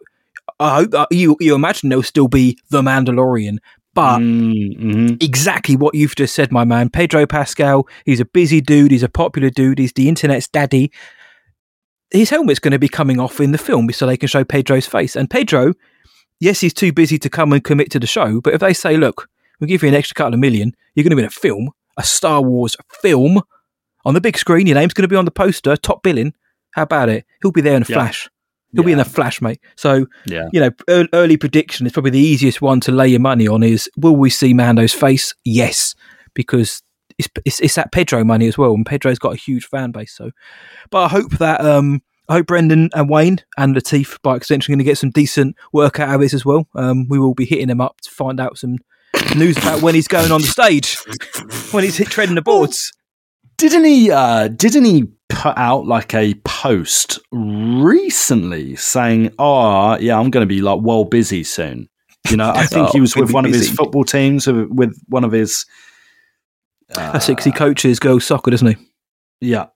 I hope you you imagine they'll still be the Mandalorian, but Mm-hmm. exactly what you've just said, my man. Pedro Pascal, he's a busy dude, he's a popular dude, he's the internet's daddy. His helmet's going to be coming off in the film so they can show Pedro's face. And Pedro, yes, he's too busy to come and commit to the show, but if they say, look, we'll give you an extra couple of million, you're going to be in a film, a Star Wars film, on the big screen, your name's going to be on the poster, top billing. How about it? He'll be there in a Yeah. flash. He'll be in Yeah. a flash, mate. So, Yeah. you know, early prediction is probably the easiest one to lay your money on is will we see Mando's face? Yes, because it's, it's, it's that Pedro money as well, and Pedro's got a huge fan base. So, but I hope that um, I hope Brendan and Wayne and Lateef by extension are going to get some decent work out of this as well. Um, we will be hitting him up to find out some news about when he's going on the stage, when he's hit treading the boards. Didn't he? Uh, didn't he put out like a post recently saying, "Oh, yeah, I'm going to be like well busy soon." You know, I think Oh, he was with one of his football teams, with, one of his. Uh, Essex, he coaches girls soccer, doesn't he? Yeah.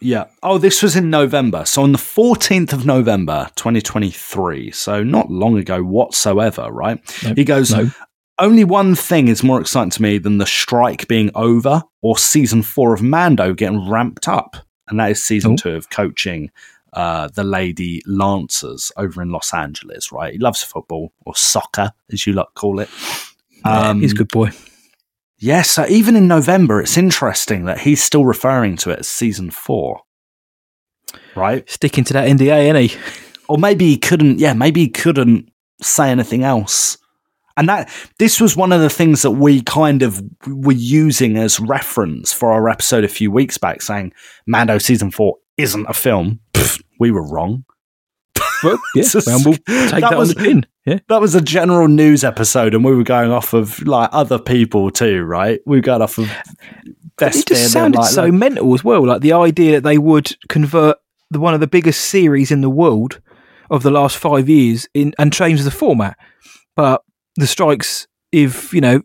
Yeah. Oh, this was in November. So on the 14th of November, 2023. So not long ago whatsoever, right? Nope. He goes, No. Only one thing is more exciting to me than the strike being over or season four of Mando getting ramped up. And that is season Oh. two of coaching uh, the Lady Lancers over in Los Angeles, right? He loves football or soccer, as you like call it. Yeah, Um, he's a good boy. Yes, so even in November, it's interesting that he's still referring to it as season four. Right? Sticking to that NDA, he? Or maybe he couldn't, yeah, maybe he couldn't say anything else. And that this was one of the things that we kind of were using as reference for our episode a few weeks back, saying Mando season four isn't a film. Pfft, we were wrong. Well, yeah, Just- well, we'll take that that, was- on the pin. Yeah. That was a general news episode, and we were going off of like other people too, right? We got off of Best it just sounded like, so like- mental as well. Like the idea that they would convert the, one of the biggest series in the world of the last five years in and change the format. But the strikes, if you know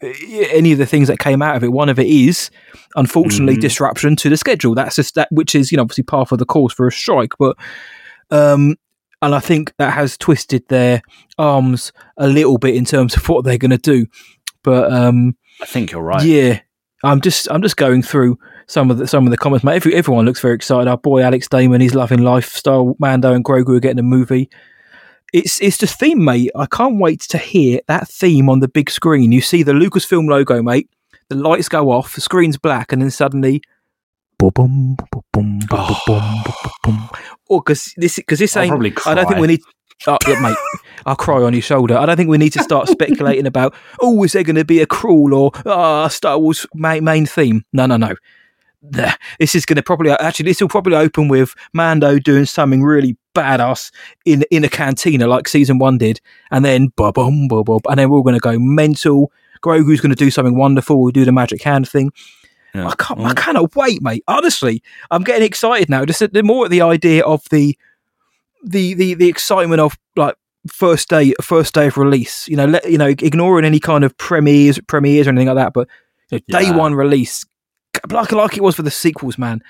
any of the things that came out of it, one of it is unfortunately Mhm. disruption to the schedule. That's just that, which is you know obviously part of the course for a strike, but. Um, and I think that has twisted their arms a little bit in terms of what they're going to do. But um, I think you're right. yeah, I'm just I'm just going through some of the some of the comments. Mate, Every, everyone looks very excited. Our boy Alex Damon, he's loving lifestyle. Mando and Grogu are getting a movie. It's it's the theme, mate. I can't wait to hear that theme on the big screen. You see the Lucasfilm logo, mate. The lights go off, the screen's black, and then suddenly. Boom, boom, boom, boom, boom, boom, boom. Or because this because this I'll ain't. I don't think we need. Oh, yeah, mate, I'll cry on your shoulder. I don't think we need to start speculating about, oh, is there going to be a crawl or ah Star Wars main, main theme? No, no, no. Nah, This is going to probably actually this will probably open with Mando doing something really badass in in a cantina like season one did, and then bob bob bob and then we're all going to go mental. Grogu's going to do something wonderful. We'll do the magic hand thing. Yeah. I can't. I mm. cannot wait, mate. Honestly, I'm getting excited now. Just the more at the idea of the the the the excitement of like first day first day of release. You know, let you know, ignoring any kind of premieres premieres or anything like that. But you know, day Yeah. one release, like like it was for the sequels, man.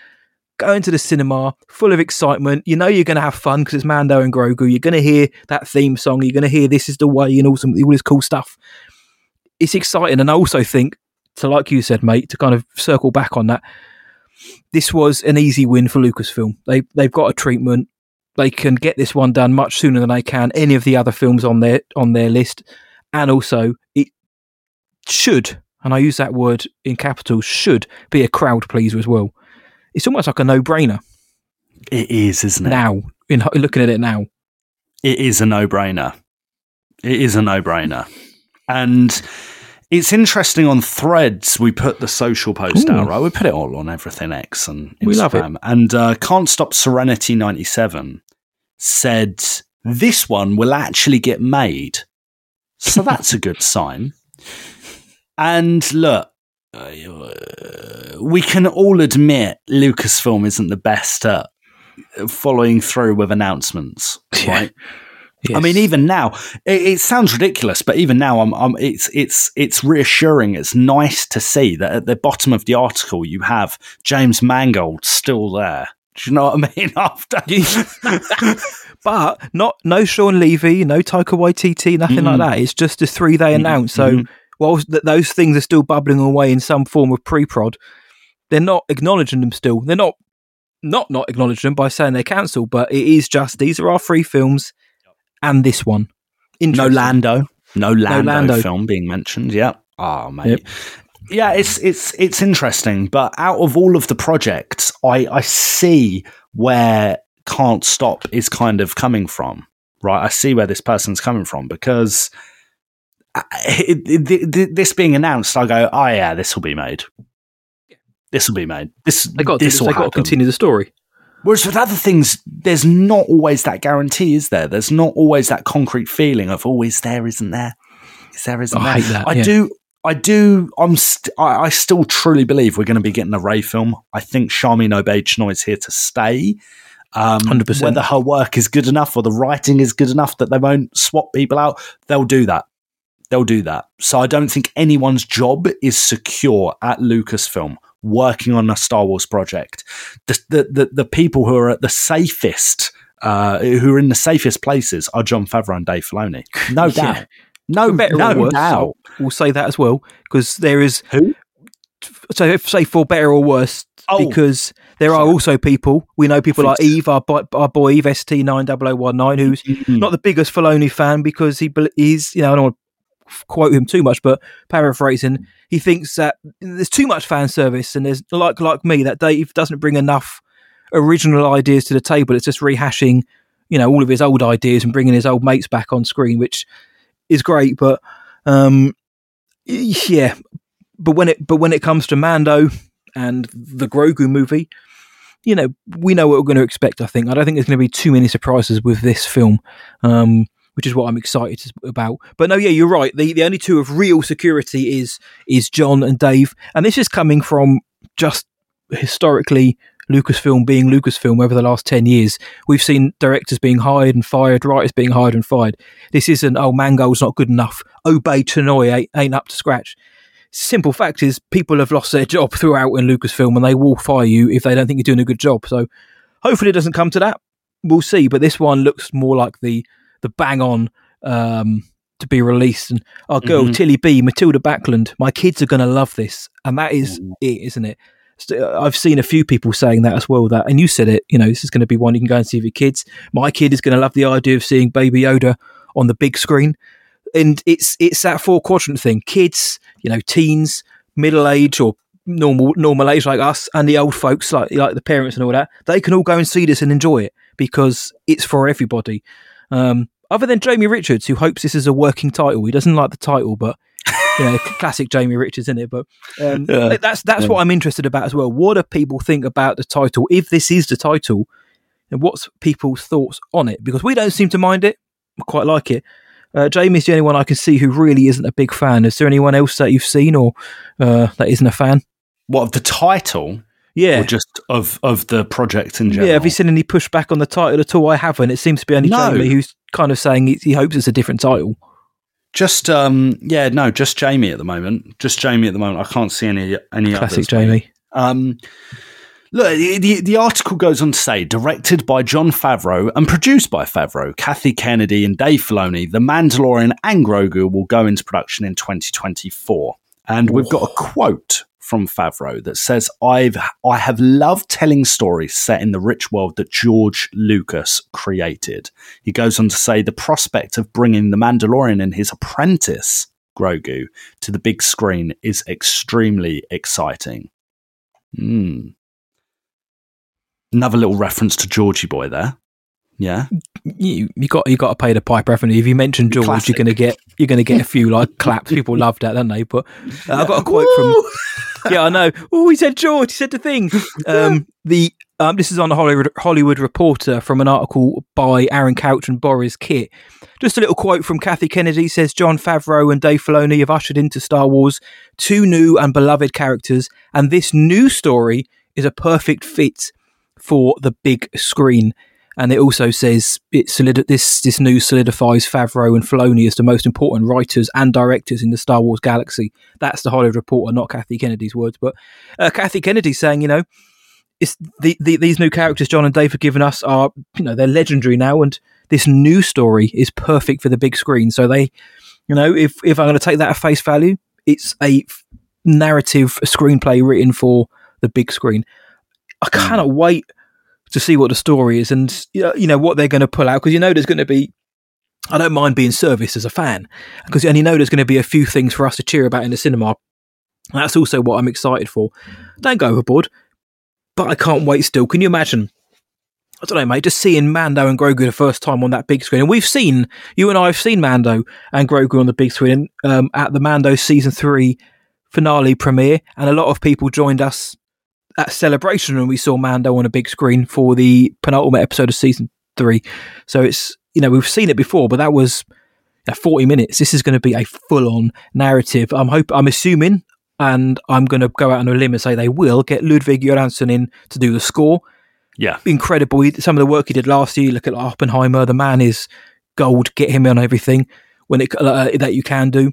Going to the cinema, full of excitement. You know you're going to have fun because it's Mando and Grogu. You're going to hear that theme song. You're going to hear "This Is the Way" and all some all this cool stuff. It's exciting, and I also think, to like you said, mate, to kind of circle back on that, this was an easy win for Lucasfilm. They they've got a treatment. They can get this one done much sooner than they can any of the other films on their on their list, and also it should, and I use that word in capitals, should be a crowd pleaser as well. It's almost like a no brainer It is, isn't it? now. In looking at it now, it is a no brainer. It is a no brainer. And it's interesting on threads, we put the social post Ooh. out, right? We put it all on everything X and Instagram. We love it. And uh, Can't Stop Serenity 97 said, This one will actually get made. So that's a good sign. And look, we can all admit Lucasfilm isn't the best at following through with announcements, Yeah. right? I mean, even now, it, it sounds ridiculous, but even now, I'm, I'm, it's, it's, it's reassuring. It's nice to see that at the bottom of the article, you have James Mangold still there. Do you know what I mean? After, but not no Shawn Levy, no Taika Waititi, nothing Mm. like that. It's just the three they announced. So Mhm. Whilst th- those things are still bubbling away in some form of pre-prod, they're not acknowledging them still. They're not not not acknowledging them by saying they're cancelled, but it is just these are our three films and this one. no Lando, no Lando, Lando. film being mentioned. Yeah. Oh mate. Yep. Yeah, it's it's it's interesting, but out of all of the projects, I I see where Can't Stop is kind of coming from. Right, I see where this person's coming from because it, it, it- this being announced, I go, oh yeah, this will be made. This will be made. This They got to, this they got to continue the story. Whereas with other things, there's not always that guarantee, is there? There's not always that concrete feeling of, oh, is there, isn't there? Is there, isn't Oh, I there? hate that, I yeah. do, I do, I'm, st- I, I still truly believe we're going to be getting a Rey film. I think Sharmeen Obaid-Chinoy is here to stay. Um, 100%. Whether her work is good enough or the writing is good enough that they won't swap people out, they'll do that. They'll do that. So I don't think anyone's job is secure at Lucasfilm working on a Star Wars project. The the the, the people who are at the safest, uh, who are in the safest places, are Jon Favreau and Dave Filoni. No Yeah. doubt. No, better no doubt. We'll say that as well because there is Who? so if say for better or worse Oh. because there are also people we know people like Eve our, boy- our boy Eve ST nine double oh one nine who's Mm. not the biggest Filoni fan because he he's you know I don't want to quote him too much but paraphrasing he thinks that there's too much fan service and there's like like me that Dave doesn't bring enough original ideas to the table it's just rehashing you know all of his old ideas and bringing his old mates back on screen which is great but um yeah but when it but when it comes to Mando and the Grogu movie, you know, we know what we're going to expect. I think I don't think there's going to be too many surprises with this film, um, which is what I'm excited about. But no, yeah, you're right. The the only two of real security is is Jon and Dave, and this is coming from just historically Lucasfilm being Lucasfilm over the last 10 years. We've seen directors being hired and fired, writers being hired and fired. This isn't, oh, Mangold's not good enough. Obaid-Chinoy ain't, eh, ain't up to scratch. Simple fact is, people have lost their job throughout in Lucasfilm and they will fire you if they don't think you're doing a good job. So hopefully it doesn't come to that. We'll see. But this one looks more like the, the bang on um, to be released. And our girl, Mhm. Tilly B, Matilda Backlund, my kids are going to love this. And that is it, isn't it? St- I've seen a few people saying that as well. That and you said it. You know, this is going to be one you can go and see with your kids. My kid is going to love the idea of seeing Baby Yoda on the big screen, and it's it's that four quadrant thing. Kids, you know, teens, middle age or normal normal age like us, and the old folks like like the parents and all that. They can all go and see this and enjoy it because it's for everybody. Um, other than Jamie Richards, who hopes this is a working title. He doesn't like the title, but you know, classic Jamie Richards, in it? But um, Yeah. that's that's what I'm interested about as well. What do people think about the title? If this is the title, and what's people's thoughts on it? Because we don't seem to mind it. We quite like it. Uh, Jamie's the only one I can see who really isn't a big fan. Is there anyone else that you've seen or uh, that isn't a fan? What of the title Yeah, or just of of the project in general? yeah. Have you seen any pushback on the title at all? I haven't. It seems to be only No. Jamie who's kind of saying he, he hopes it's a different title. Just um, yeah, no, just Jamie at the moment. Just Jamie at the moment. I can't see any any Classic others. Jamie. Um, look, the, the the article goes on to say, directed by Jon Favreau and produced by Favreau, Kathy Kennedy and Dave Filoni, The Mandalorian and Grogu will go into production in 2024. And we've got a quote from Favreau that says, "I've I have loved telling stories set in the rich world that George Lucas created." He goes on to say, "The prospect of bringing the Mandalorian and his apprentice." Grogu to the big screen is extremely exciting. Hmm. Another little reference to Georgie Boy there. Yeah. You you got you got to pay the piper, haven't you? If you mention George, Classic. you're gonna get you're gonna get a few like claps. People love that, don't they? But uh, I got a quote from yeah, I know. Oh, he said George. He said the thing. Um, the um, this is on the Hollywood Hollywood Reporter from an article by Aaron Couch and Boris Kit. Just a little quote from Kathy Kennedy says Jon Favreau and Dave Filoni have ushered into Star Wars two new and beloved characters, and this new story is a perfect fit for the big screen. And it also says it solid- this this news solidifies Favreau and Filoni as the most important writers and directors in the Star Wars galaxy. That's the Hollywood Reporter, not Kathy Kennedy's words. But uh, Kathy Kennedy saying, you know, it's the, the these new characters Jon and Dave have given us are you know they're legendary now, and this new story is perfect for the big screen. So they, you know, if if I'm going to take that at face value, it's a f- narrative screenplay written for the big screen. I cannot wait to see what the story is and you know, what they're going to pull out because you know there's going to be I don't mind being serviced as a fan because and you know there's going to be a few things for us to cheer about in the cinema. That's also what I'm excited for. Don't go overboard, but I can't wait still. Can you imagine? I don't know, mate. Just seeing Mando and Grogu the first time on that big screen, and we've seen you and I have seen Mando and Grogu on the big screen um, at the Mando season three finale premiere, and a lot of people joined us at celebration when we saw Mando on a big screen for the penultimate episode of season three. So it's you know we've seen it before, but that was uh, forty minutes. This is going to be a full on narrative. I'm hope I'm assuming, and I'm going to go out on a limb and say they will get Ludwig Göransson in to do the score. Yeah. Incredible. Some of the work he did last year. Look at Oppenheimer. The man is gold. Get him on everything when it uh, that you can do.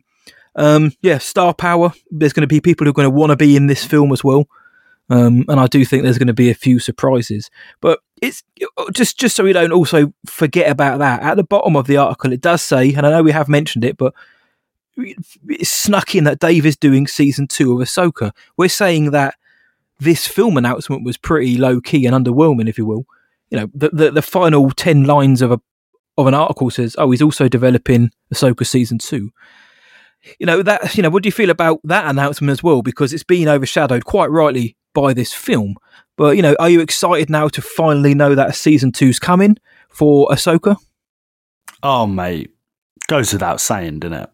Um, yeah, star power. There's going to be people who are going to want to be in this film as well. Um, and I do think there's going to be a few surprises. But it's just just so we don't also forget about that. At the bottom of the article, it does say, and I know we have mentioned it, but it's snuck in that Dave is doing season two of Ahsoka. We're saying that this film announcement was pretty low key and underwhelming, if you will. You know, the the, the final ten lines of a of an article says, "Oh, he's also developing Ahsoka season two. You know that. You know, what do you feel about that announcement as well? Because it's been overshadowed quite rightly by this film. But you know, are you excited now to finally know that a season two's coming for Ahsoka? Oh, mate. Goes without saying, doesn't it?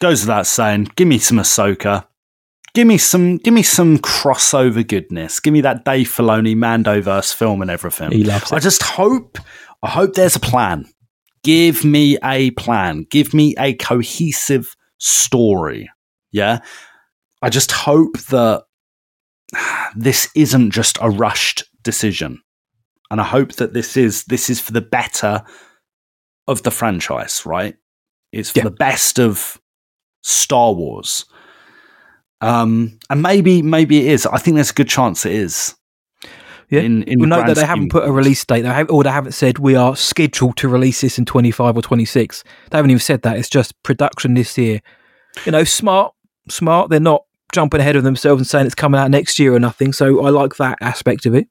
Goes without saying. Give me some Ahsoka. Give me some. Give me some crossover goodness. Give me that Dave Filoni Mandoverse film and everything. He loves it. I just hope. I hope there's a plan. Give me a plan. Give me a cohesive story. Yeah. I just hope that this isn't just a rushed decision. And I hope that this is this is for the better of the franchise, right? It's for Yeah. the best of Star Wars. Um, and maybe maybe it is. I think there's a good chance it is. Yeah. In, in we know that they haven't put a release date, they have, or they haven't said we are scheduled to release this in 25 or 26. They haven't even said that. It's just production this year. You know, smart, smart. They're not jumping ahead of themselves and saying it's coming out next year or nothing. So I like that aspect of it.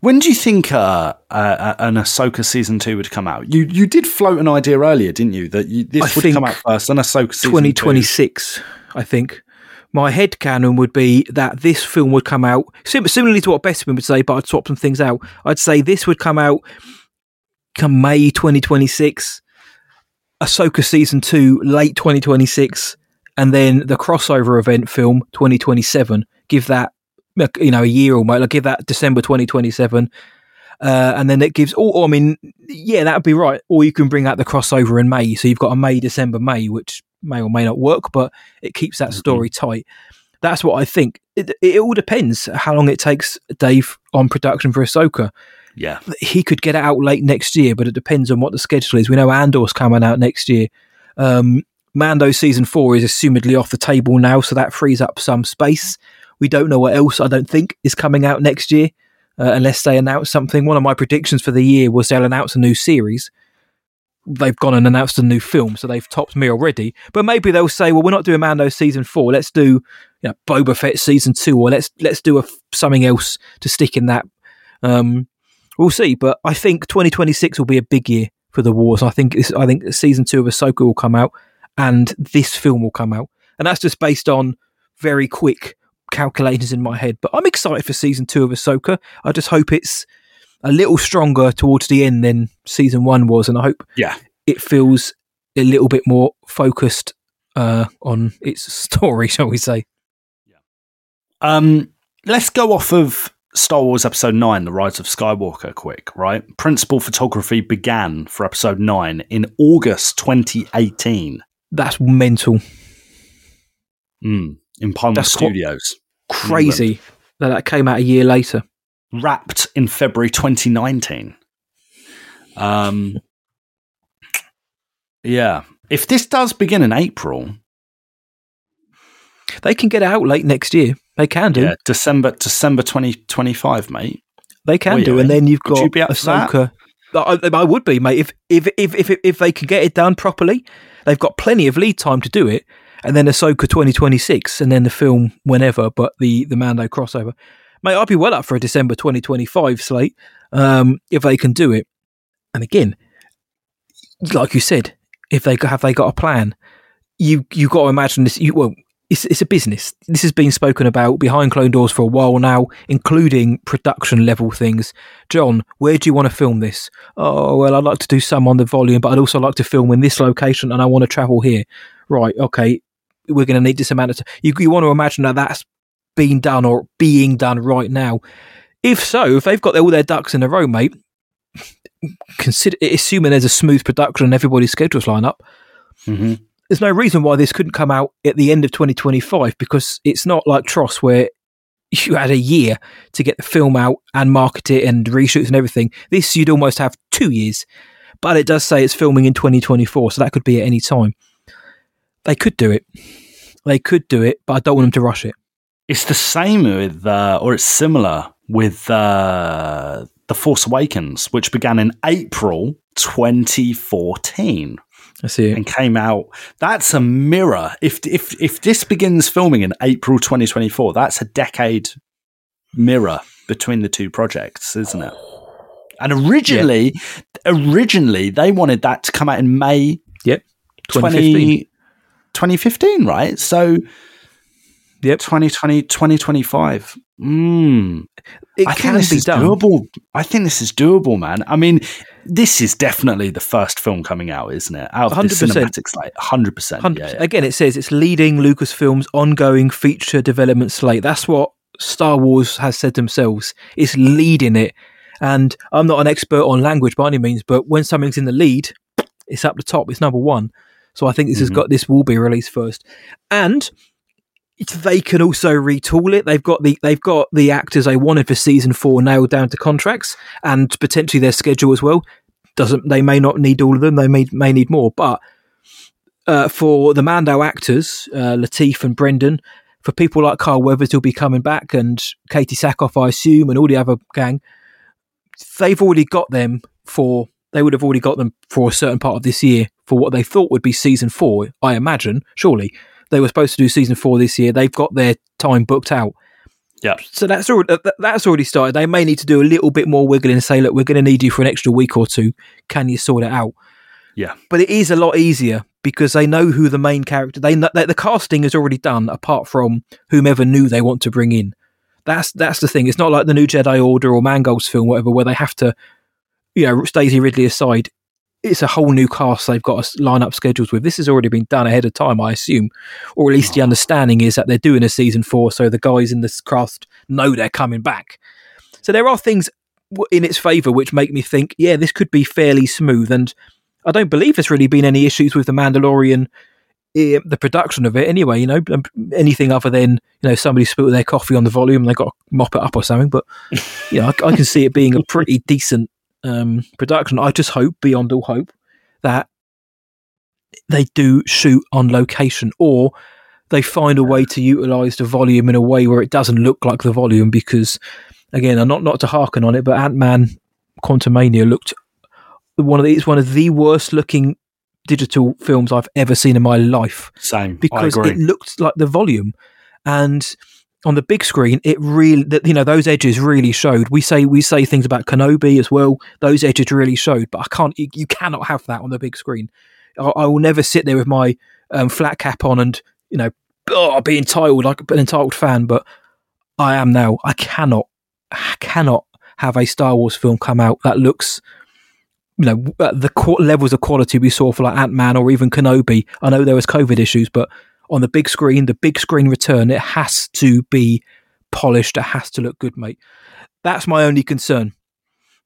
When do you think uh, uh, an Ahsoka season two would come out? You you did float an idea earlier, didn't you? That you, this I would come out first, and Ahsoka season two. 2026, I think. My head canon would be that this film would come out sim- similarly to what Bestman would say, but I'd swap some things out. I'd say this would come out come May 2026. Ahsoka season two late 2026, and then the crossover event film 2027. Give that you know a year or more. Like give that December 2027. Uh, and then it gives. Oh, I mean, yeah, that would be right. Or you can bring out the crossover in May, so you've got a May, December, May, which may or may not work, but it keeps that story tight. That's what I think. It, it all depends how long it takes Dave on production for Ahsoka. Yeah. He could get it out late next year, but it depends on what the schedule is. We know Andor's coming out next year. Um, Mando season four is assumedly off the table now, so that frees up some space. We don't know what else, I don't think, is coming out next year, uh, unless they announce something. One of my predictions for the year was they'll announce a new series. They've gone and announced a new film, so they've topped me already. But maybe they'll say, "Well, we're not doing Mando season four. Let's do, you know, Boba Fett season two, or let's let's do a, something else to stick in that." Um, we'll see. But I think 2026 will be a big year for the wars. I think I think season two of Ahsoka will come out, and this film will come out, and that's just based on very quick calculators in my head. But I'm excited for season two of Ahsoka. I just hope it's a little stronger towards the end than season one was, and I hope Yeah. it feels a little bit more focused uh, on its story, shall we say? Yeah. Um, let's go off of Star Wars Episode 9, The Rise of Skywalker, quick, right? Principal photography began for Episode 9 in August 2018 That's mental, mm, in Palmer That's Studios. crazy that that came out a year later. Wrapped in February 2019. Um, yeah. If this does begin in April, They can get it out late next year. They can do. yeah, December December 2025, mate. They can do, and then you've Would got you be up for that? Ahsoka. I, I would be, mate. If if if if if they can get it done properly, they've got plenty of lead time to do it. And then Ahsoka twenty twenty six, and then the film whenever. But the the Mando crossover, mate, I'd be well up for a December twenty twenty five slate um, if they can do it. And again, like you said, if they have they got a plan, you you got to imagine this. You well, it's it's a business. This has been spoken about behind closed doors for a while now, including production level things. Jon, where do you want to film this? Oh well, I'd like to do some on the volume, but I'd also like to film in this location, and I want to travel here. Right? Okay, we're going to need this amount of time. You you want to imagine that that's being done or being done right now. If so, if they've got all their ducks in a row, mate, consider assuming there's a smooth production and everybody's schedules line up Mm-hmm. There's no reason why this couldn't come out at the end of 2025 because it's not like TROS where you had a year to get the film out and market it and reshoots and everything. This you'd almost have two years, but it does say it's filming in 2024, so that could be at any time. They could do it. They could do it, but I don't want them to rush it. It's the same with, uh, or it's similar with uh, The Force Awakens, which began in April 2014 I see and came out. That's a mirror. If if if this begins filming in April 2024, that's a decade mirror between the two projects, isn't it? And originally, originally they wanted that to come out in May Yep. 2015, 2015. 2015 right? So Yep. 2020, 2025. Mm. It I think this be is done. doable. I think this is doable, man. I mean, this is definitely the first film coming out, isn't it? Out of the 100%. cinematic slate, hundred percent. 100%. Yeah, yeah. Again, it says it's leading Lucasfilm's ongoing feature development slate. That's what Star Wars has said themselves. It's leading it. And I'm not an expert on language by any means, but when something's in the lead, it's up the top. It's number one. So I think this has Mhm. got this will be released first. And they can also retool it. They've got the they've got the actors they wanted for season four nailed down to contracts and potentially their schedule as well. Doesn't they may not need all of them. They may may need more, but uh, for the Mando actors, uh, Lateef and Brendan, for people like Carl Weathers who'll be coming back and Katee Sackhoff, I assume, and all the other gang, they've already got them for. They would have already got them for a certain part of this year for what they thought would be season four. I imagine, surely they were supposed to do season four this year. They've got their time booked out. Yeah. So that's already that's already started. They may need to do a little bit more wiggling and say, look, we're going to need you for an extra week or two. Can you sort it out? Yeah. But it is a lot easier because they know who the main character. They know, the casting is already done, apart from whomever new they want to bring in. That's that's the thing. It's not like the new Jedi Order or Mangold's film, whatever, where they have to, you know, Daisy Ridley aside. It's a whole new cast they've got to line up schedules with. This has already been done ahead of time, I assume, or at least the understanding is that they're doing a season four, so the guys in this cast know they're coming back. So there are things in its favour which make me think, yeah, this could be fairly smooth. And I don't believe there's really been any issues with the Mandalorian, eh, the production of it. Anyway, you know, um, anything other than you know somebody spilled their coffee on the volume, and they got to mop it up or something. But you know, I, I can see it being a pretty decent um, production. I just hope, beyond all hope, that they do shoot on location or they find a way to utilize the volume in a way where it doesn't look like the volume because again I'm not not to hearken on it but ant-man quantumania looked one of the, it's one of the worst looking digital films i've ever seen in my life Same. because it looked like the volume and on the big screen it really you know those edges really showed. We say we say things about kenobi as well. Those edges really showed but i can't you, cannot have that on the big screen. I, I will never sit there with my um, flat cap on and you know oh, be entitled like an entitled fan but i am now. I cannot I cannot have a star wars film come out that looks you know the qu- levels of quality we saw for like ant-man or even kenobi. I know there was covid issues but on the big screen, the big screen return, it has to be polished. It has to look good, mate. That's my only concern.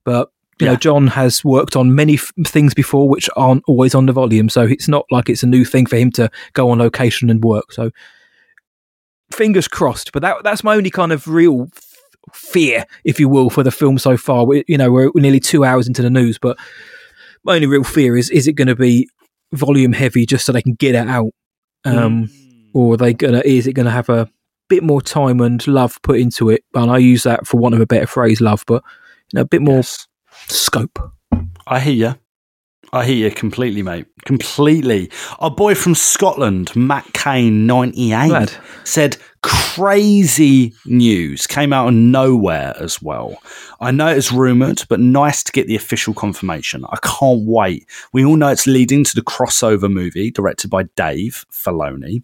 But you know, Jon has worked on many f- things before which aren't always on the volume, so it's not like it's a new thing for him to go on location and work. So fingers crossed. But that that's my only kind of real f- fear, if you will, for the film so far. We, you know, we're nearly two hours into the news, but my only real fear is is it going to be volume heavy just so they can get it out um, or are they gonna is it gonna have a bit more time and love put into it? And I use that for want of a better phrase, love, but you know, a bit more Yes. scope. I hear you. I hear you completely, mate. Completely. Our boy from Scotland, Matt Kane, 98, said crazy news came out of nowhere as well. I know it's rumoured, but nice to get the official confirmation. I can't wait. We all know it's leading to the crossover movie directed by Dave Filoni.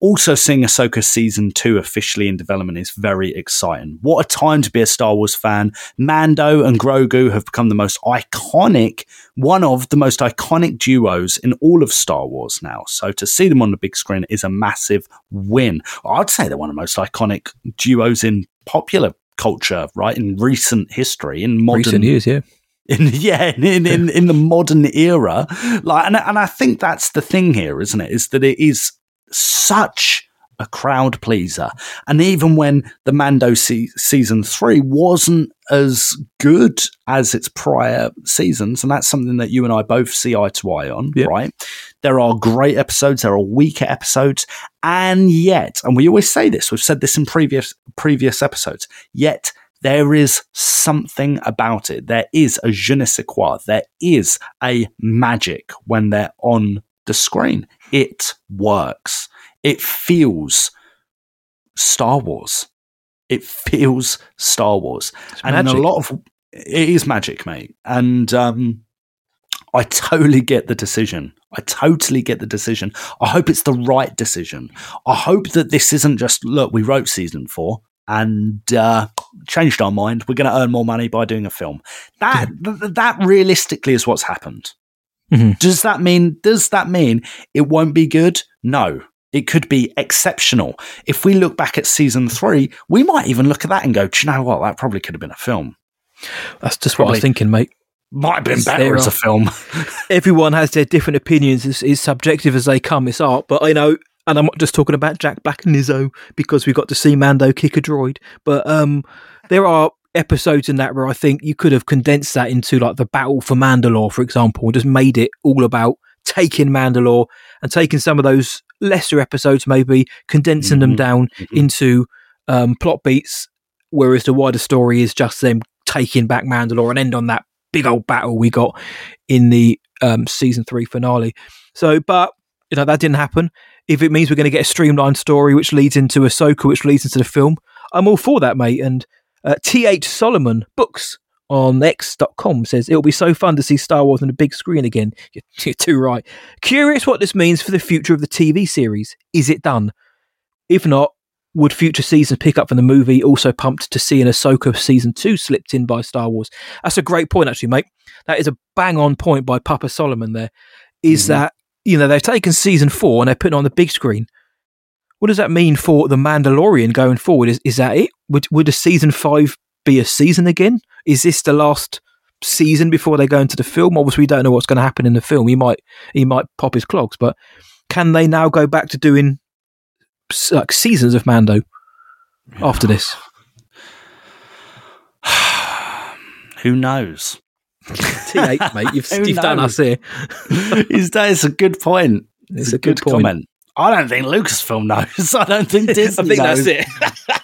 Also, seeing Ahsoka season two officially in development is very exciting. What a time to be a Star Wars fan. Mando and Grogu have become the most iconic, one of the most iconic duos in all of Star Wars now. So to see them on the big screen is a massive win. I'd say they're one of the most iconic duos in popular culture, right? In recent history, in modern Recent years, yeah. in yeah in, in in the modern era like and, and i think that's the thing here isn't it is that it is such a crowd pleaser and even when the mando se- season 3 wasn't as good as its prior seasons and that's something that you and i both see eye to eye on Yep. right there are great episodes there are weaker episodes and yet and we always say this we've said this in previous previous episodes yet there is something about it. There is a je ne sais quoi. There is a magic when they're on the screen. It works. It feels Star Wars. It feels Star Wars. and in magic. a lot of it is magic, mate. And um I totally get the decision. I totally get the decision. I hope it's the right decision. I hope that this isn't just look, we wrote season four and uh, changed our mind. We're going to earn more money by doing a film. That th- that realistically is what's happened. Mhm. Does that mean? Does that mean it won't be good? No. It could be exceptional. If we look back at season three, we might even look at that and go, "Do you know what? That probably could have been a film. That's just what I Probably. was thinking, mate. Might have been Yes, better as a film." Everyone has their different opinions. It's, it's subjective as they come. It's art, but I know, and I'm not just talking about Jack Black and Lizzo because we got to see Mando kick a droid. But um, there are episodes in that where I think you could have condensed that into like the battle for Mandalore, for example, and just made it all about taking Mandalore and taking some of those lesser episodes, maybe condensing them Mhm. down into um, plot beats, whereas the wider story is just them taking back Mandalore and end on that big old battle we got in the um, season three finale. So, but you know that didn't happen. If it means we're going to get a streamlined story which leads into Ahsoka, which leads into the film, I'm all for that, mate. And uh, T.H. Solomon Books on X.com says it'll be so fun to see Star Wars on the big screen again. You're, you're too right. Curious what this means for the future of the TV series. Is it done? If not, Would future seasons pick up from the movie? Also pumped to see an Ahsoka season two slipped in by Star Wars. That's a great point, actually, mate. That is a bang on point by Papa Solomon. There is Mm-hmm. that you know they've taken season four and they're putting it on the big screen. What does that mean for the Mandalorian going forward? Is is that it? Would would a season five be a season again? Is this the last season before they go into the film? Obviously, we don't know what's going to happen in the film. He might he might pop his clogs, but can they now go back to doing like seasons of Mando after this? Who knows? T8, mate, you've, you've done us here. Is that it's a good point. It's a good point. comment. I don't think Lucasfilm knows. I don't think Disney I think knows. that's it.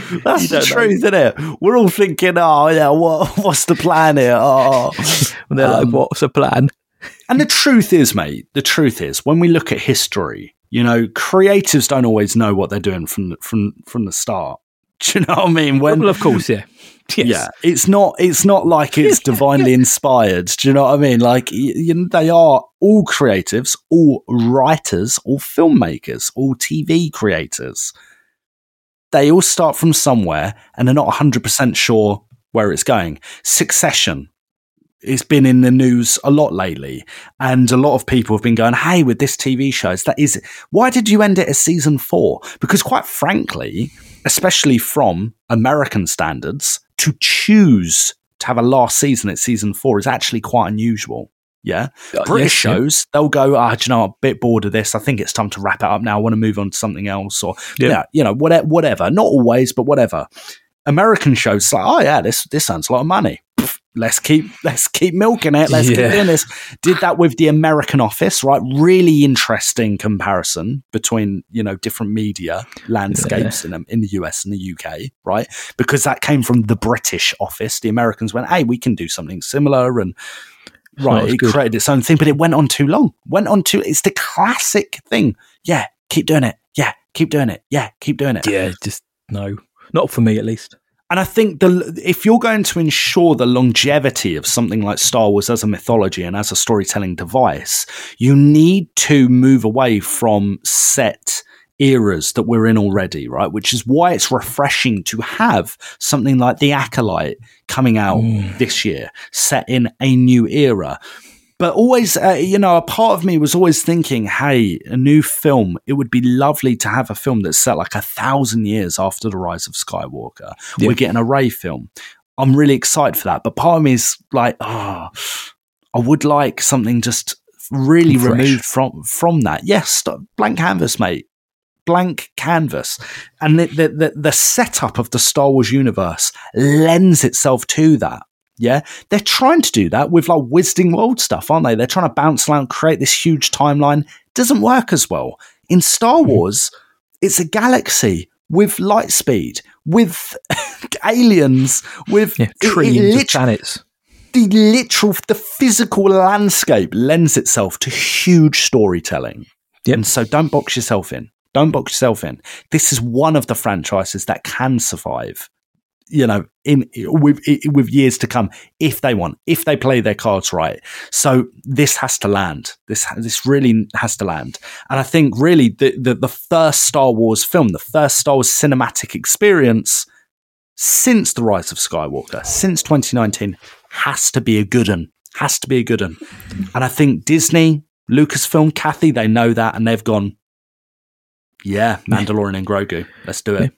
That's the don't know. truth, isn't it? We're all thinking, oh yeah, what, what's the plan here? Oh, And they're like, Um, what's the plan? and the truth is, mate. The truth is, when we look at history, you know, creatives don't always know what they're doing from the, from from the start. Do you know what I mean? When well, of course, yeah. Yes. yeah, it's not. It's not like it's divinely inspired. Do you know what I mean? Like you know, they are all creatives, all writers, all filmmakers, all TV creators. They all start from somewhere, and they're not one hundred percent sure where it's going. Succession. It's been in the news a lot lately, and a lot of people have been going, "Hey, with this TV show, is that is why did you end it as season four? Because quite frankly, especially from American standards, to choose to have a last season at season four is actually quite unusual. Yeah. Uh, British yes, yeah. shows, they'll go, ah, do you know, I'm a bit bored of this. I think it's time to wrap it up now. I want to move on to something else or, Yeah. yeah, you know, whatever, whatever. Not always, but whatever. American shows, it's like, oh yeah, this, this sounds a lot of money. Pff, Let's keep, let's keep milking it. Let's keep doing this. Did that with the American Office, right? Really interesting comparison between, you know, different media landscapes in, in the US and the UK, right? Because that came from the British Office. The Americans went, hey, we can do something similar. And right, it good. created its own thing, but it went on too long. Went on too, it's the classic thing. Yeah, keep doing it. Yeah, keep doing it. Yeah, keep doing it. Yeah, just no. Not for me, at least. And I think the if you're going to ensure the longevity of something like Star Wars as a mythology and as a storytelling device, you need to move away from set eras that we're in already, right? Which is why it's refreshing to have something like The Acolyte coming out this year, set in a new era. But always, uh, you know, a part of me was always thinking, hey, a new film, it would be lovely to have a film that's set like a thousand years after the rise of Skywalker. Yeah. We're getting a Rey film. I'm really excited for that. But part of me is like, oh, I would like something just really Fresh. removed from from that. Yes, blank canvas, mate. Blank canvas, and the, the the the setup of the Star Wars universe lends itself to that. Yeah, they're trying to do that with like Wizarding World stuff, aren't they? They're trying to bounce around, create this huge timeline. Doesn't work as well in Star Mm-hmm. Wars. It's a galaxy with light speed, with aliens, with Yeah, it- it trillions of lit- planets. the literal, the physical landscape lends itself to huge storytelling. Yep. And so don't box yourself in. Don't box yourself in. This is one of the franchises that can survive, you know, in with with years to come if they want, if they play their cards right. So this has to land. This this really has to land. And I think really the the, the first Star Wars film, the first Star Wars cinematic experience since the rise of Skywalker, since 2019, has to be a good one. Has to be a good one. And I think Disney, Lucasfilm, Kathy, they know that and they've gone, yeah, Mandalorian and Grogu. Let's do it.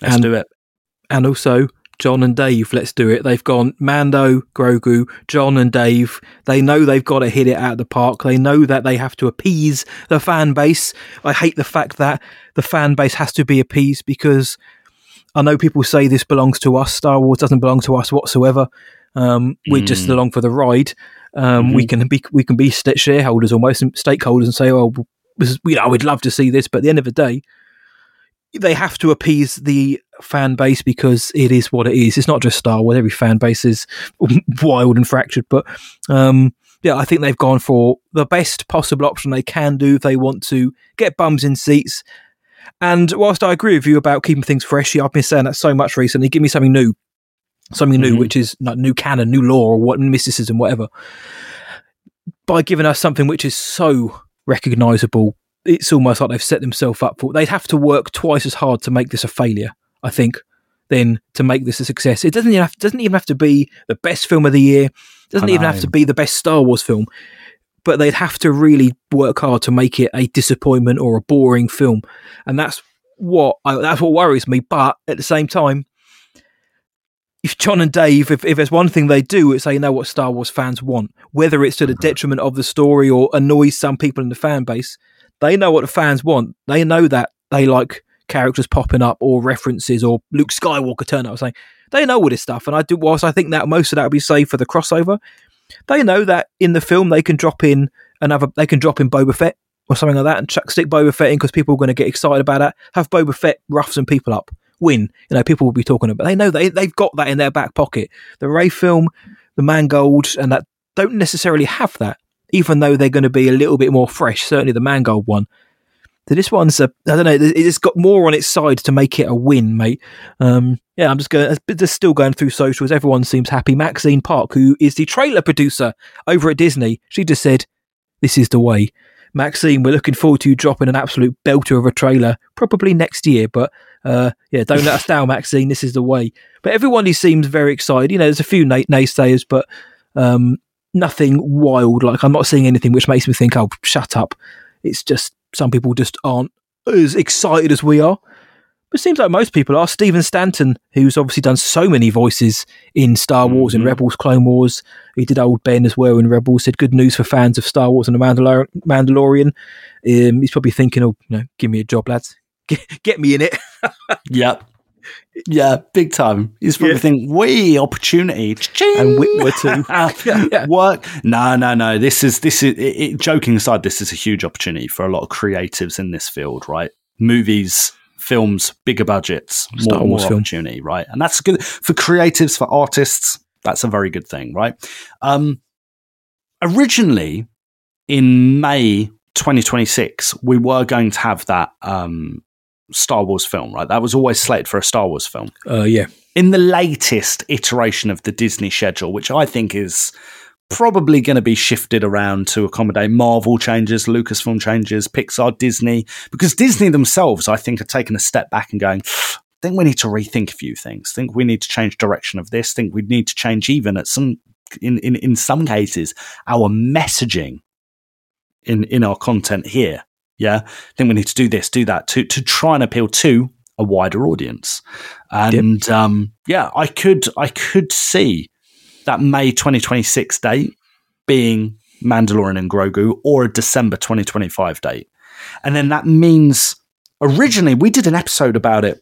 Let's And- do it. and also Jon and Dave. Let's do it. They've gone Mando, Grogu, Jon and Dave. They know they've got to hit it out of the park. They know that they have to appease the fan base. I hate the fact that the fan base has to be appeased because I know people say this belongs to us. Star Wars doesn't belong to us whatsoever. Um, we're just along for the ride. Um, We can be we can be shareholders almost and stakeholders and say, "Oh, this you know, we'd love to see this," but at the end of the day, they have to appease the fan base because it is what it is. It's not just Star Wars. Every fan base is wild and fractured. But um, yeah, I think they've gone for the best possible option they can do if they want to get bums in seats. And whilst I agree with you about keeping things fresh, I've been saying that so much recently. Give me something new, something new, Mhm. which is like new canon, new lore, or what mysticism, whatever. By giving us something which is so recognizable it's almost like they've set themselves up for. They'd have to work twice as hard to make this a failure, I think, than to make this a success. It doesn't even have, doesn't even have to be the best film of the year. Doesn't even have to be the best Star Wars film. But they'd have to really work hard to make it a disappointment or a boring film, and that's what I, that's what worries me. But at the same time, if Jon and Dave, if, if there's one thing they do, it's they know what Star Wars fans want, whether it's to the detriment of the story or annoys some people in the fan base. They know what the fans want. They know that they like characters popping up or references or Luke Skywalker turn up saying they know all this stuff. And I do, whilst I think that most of that will be saved for the crossover, they know that in the film they can drop in another, they can drop in Boba Fett or something like that and chuck, stick Boba Fett in because people are going to get excited about that. Have Boba Fett rough some people up, win. You know, people will be talking about. They know they they've got that in their back pocket. The Rey film, the Mangold, and that don't necessarily have that, even though they're going to be a little bit more fresh. Certainly, the Mangold one. So this one's a, I don't know, it's got more on its side to make it a win, mate. Um, yeah, I'm just going, just still going through socials. Everyone seems happy. Maxine Park, who is the trailer producer over at Disney, she just said, "This is the way." Maxine, we're looking forward to you dropping an absolute belter of a trailer, probably next year. But uh, yeah, don't let us down, Maxine. This is the way. But everyone, he seems very excited. You know, there's a few nay- naysayers, but um, nothing wild. Like I'm not seeing anything which makes me think, "Oh, shut up." It's just some people just aren't as excited as we are. But it seems like most people are. Stephen Stanton, who's obviously done so many voices in Star Wars and Mhm. Rebels, Clone Wars, he did old Ben as well in Rebels. Said good news for fans of Star Wars and the Mandalor- Mandalorian. Um, he's probably thinking, "Oh, you know, give me a job, lads. Get, get me in it." Yep. Yeah, big time. He's probably Yeah. thinking, we opportunity. Cha-ching. And Witwer too. Yeah, yeah. Work. No, no, no. This is this is it, it, joking aside. This is a huge opportunity for a lot of creatives in this field, right? Movies, films, bigger budgets, Star more, Wars more film. opportunity, right? And that's good for creatives, for artists. That's a very good thing, right? Um, originally, in May 2026, we were going to have that um, Star Wars film, right? That was always slated for a Star Wars film. Uh, yeah, In the latest iteration of the Disney schedule, which I think is probably going to be shifted around to accommodate Marvel changes, Lucasfilm changes, Pixar, Disney, because Disney themselves, I think, are taking a step back and going, I think we need to rethink a few things. I think we need to change direction of this. I think we need to change even at some in, in, in some cases our messaging in, in our content here. Yeah. I think we need to do this, do that to to try and appeal to a wider audience. And um, yeah, I could I could see that May 2026 date being Mandalorian and Grogu or a December 2025 date. And then that means originally we did an episode about it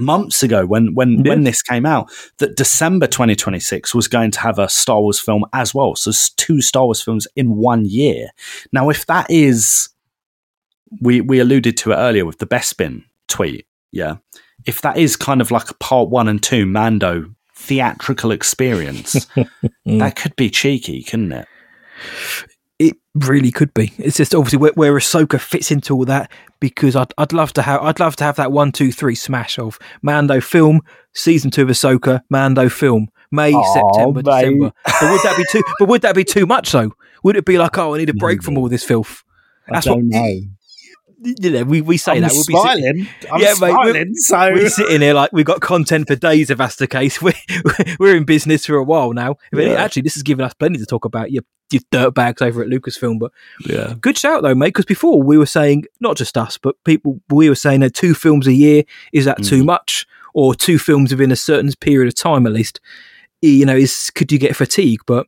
months ago when when Yeah. when this came out that December 2026 was going to have a Star Wars film as well. So it's two Star Wars films in one year. Now if that is we we alluded to it earlier with the Bespin tweet, yeah. If that is kind of like a part 1 and 2 Mando theatrical experience, that could be cheeky, couldn't it? it really could be. It's just obviously where, where Ahsoka fits into all that because I'd I'd love to have I'd love to have that one two three smash of Mando film season two of Ahsoka Mando film May September mate. December. But would that be too? But would that be too much though? Would it be like oh I need a break from all this filth? That's what know. You know. We, we say I'm that we'll be sit- smiling. I'm Yeah, mate, we're- smiling. so we're sitting here like we've got content for days if that's the case. We're, we're in business for a while now. Yeah. Actually, this has given us plenty to talk about. Your, your dirtbags over at Lucasfilm, but yeah, good shout though, mate. Because before we were saying not just us, but people we were saying that two films a year is that too mm-hmm. much, or two films within a certain period of time at least. You know, is could you get fatigue? But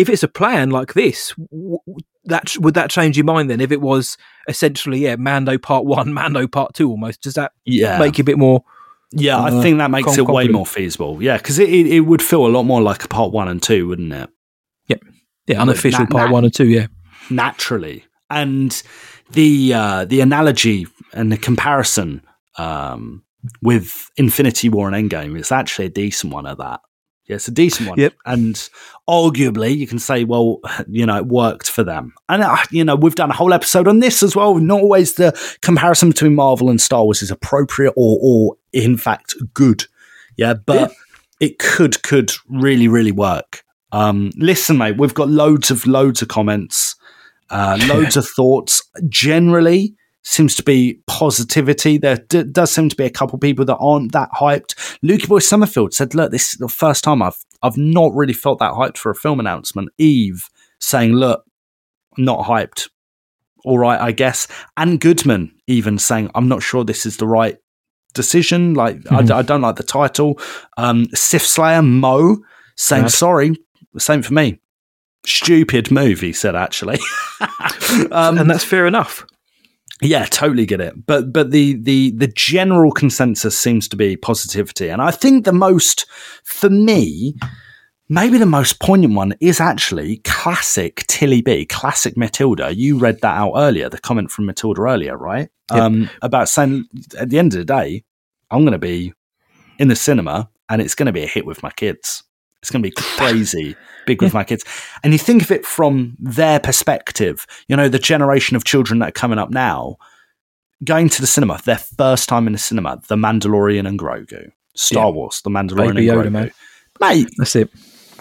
if it's a plan like this, w- that would that change your mind then? If it was essentially yeah, Mando Part One, Mando Part Two, almost does that yeah, make you a bit more? yeah. I uh, think that makes it way more feasible. Yeah, because it, it it would feel a lot more like a part one and two, wouldn't it? Yeah, unofficial Nah, Part. One and Two. Yeah, naturally. And the uh, the analogy and the comparison um, with Infinity War and Endgame is actually a decent one at that. Yeah, it's a decent one. Yep. And arguably, you can say, well, you know, it worked for them. And, uh, you know, we've done a whole episode on this as well. Not always the comparison between Marvel and Star Wars is appropriate or, or in fact, good. Yeah, but it could, could really, really work. Um, listen, mate, we've got loads of, loads of comments Uh, loads of thoughts. Generally, seems to be positivity. There d- does seem to be a couple people that aren't that hyped. Lukey Boy Summerfield said, "Look, this is the first time I've I've not really felt that hyped for a film announcement." Eve saying, "Look, not hyped. All right, I guess." And Goodman even saying, "I'm not sure this is the right decision. Like, I d I I, don't like the title." Um, Sif Slayer Mo saying, Bad. "Sorry, same for me." Stupid movie," said. Actually, um, and that's fair enough. Yeah, totally get it. But but the the the general consensus seems to be positivity, and I think the most for me, maybe the most poignant one is actually classic Tilly B, classic Matilda. You read that out earlier, the comment from Matilda earlier, right? Yep. Um, about saying at the end of the day, I'm going to be in the cinema, and it's going to be a hit with my kids. It's going to be crazy big with my kids. And you think of it from their perspective, you know, the generation of children that are coming up now, going to the cinema, their first time in the cinema, The Mandalorian and Grogu, Star Yeah. Wars, The Mandalorian Baby and Yoda, Grogu. man. Mate, That's it.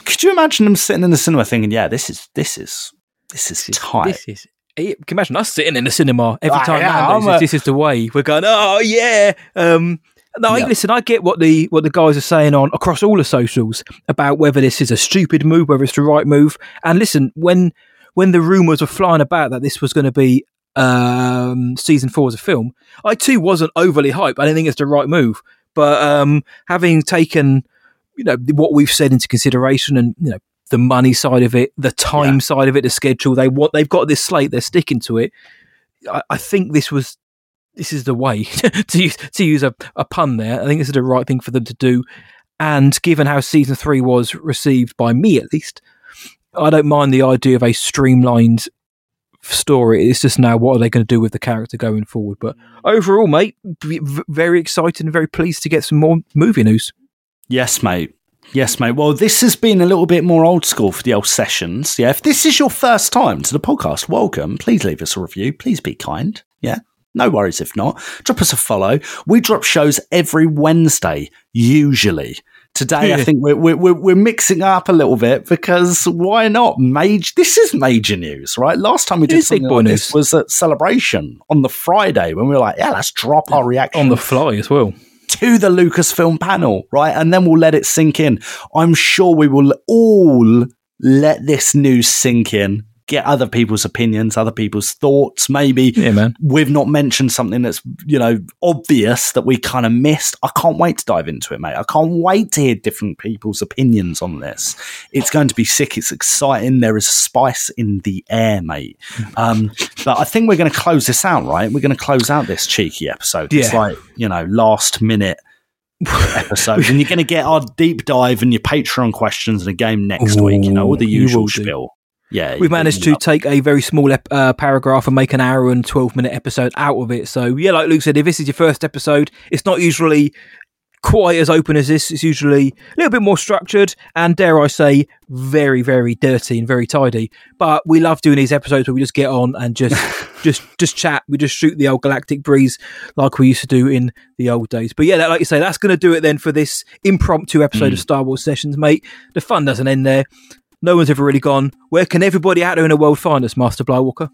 could you imagine them sitting in the cinema thinking, yeah, this is, this is, this is tight. This is. eh, Can you imagine us sitting in the cinema every Ah, time yeah, a- this is the way? We're going, oh yeah. Um, no, Yeah. listen, I get what the what the guys are saying on across all the socials about whether this is a stupid move, whether it's the right move. And listen, when when the rumours were flying about that this was going to be um, season four as a film, I too wasn't overly hyped. I didn't think it's the right move. But um, having taken you know what we've said into consideration, and you know the money side of it, the time Yeah. side of it, the schedule, they want they've got this slate, they're sticking to it. I, I think this was this is the way to use to use a, a pun there. I think this is the right thing for them to do. And given how season three was received by me, at least, I don't mind the idea of a streamlined story. It's just now what are they going to do with the character going forward? But overall, mate, very excited and very pleased to get some more movie news. Yes, mate. Yes, mate. Well, this has been a little bit more old school for the old sessions. Yeah. If this is your first time to the podcast, welcome. Please leave us a review. Please be kind. Yeah. No worries if not. Drop us a follow. We drop shows every Wednesday, usually. Today, I think we're, we're, we're mixing up a little bit because why not? Major, this is major news, right? Last time we did big something like news. this was at Celebration on the Friday when we were like, yeah, let's drop our reaction On the fly as well. to the Lucasfilm panel, right? And then we'll let it sink in. I'm sure we will all let this news sink in, get other people's opinions, other people's thoughts. Maybe Yeah, we've not mentioned something that's, you know, obvious that we kind of missed. I can't wait to dive into it, mate. I can't wait to hear different people's opinions on this. It's going to be sick. It's exciting. There is spice in the air, mate. Um, but I think we're going to close this out, right? We're going to close out this cheeky episode. It's like, you know, last minute episode. and you're going to get our deep dive and your Patreon questions and a game next week, you know, all the usual spiel. Yeah. We've managed to know. take a very small ep- uh, paragraph and make an hour and 12 minute episode out of it. So, yeah, like Luke said, if this is your first episode, it's not usually quite as open as this. It's usually a little bit more structured and, dare I say, very, very dirty and very tidy. But we love doing these episodes where we just get on and just, just, just chat. We just shoot the old galactic breeze like we used to do in the old days. But yeah, that, like you say, that's going to do it then for this impromptu episode of Star Wars Sessions, mate. The fun doesn't end there. No one's ever really gone. Where can everybody out there in the world find us, Master Blywalker?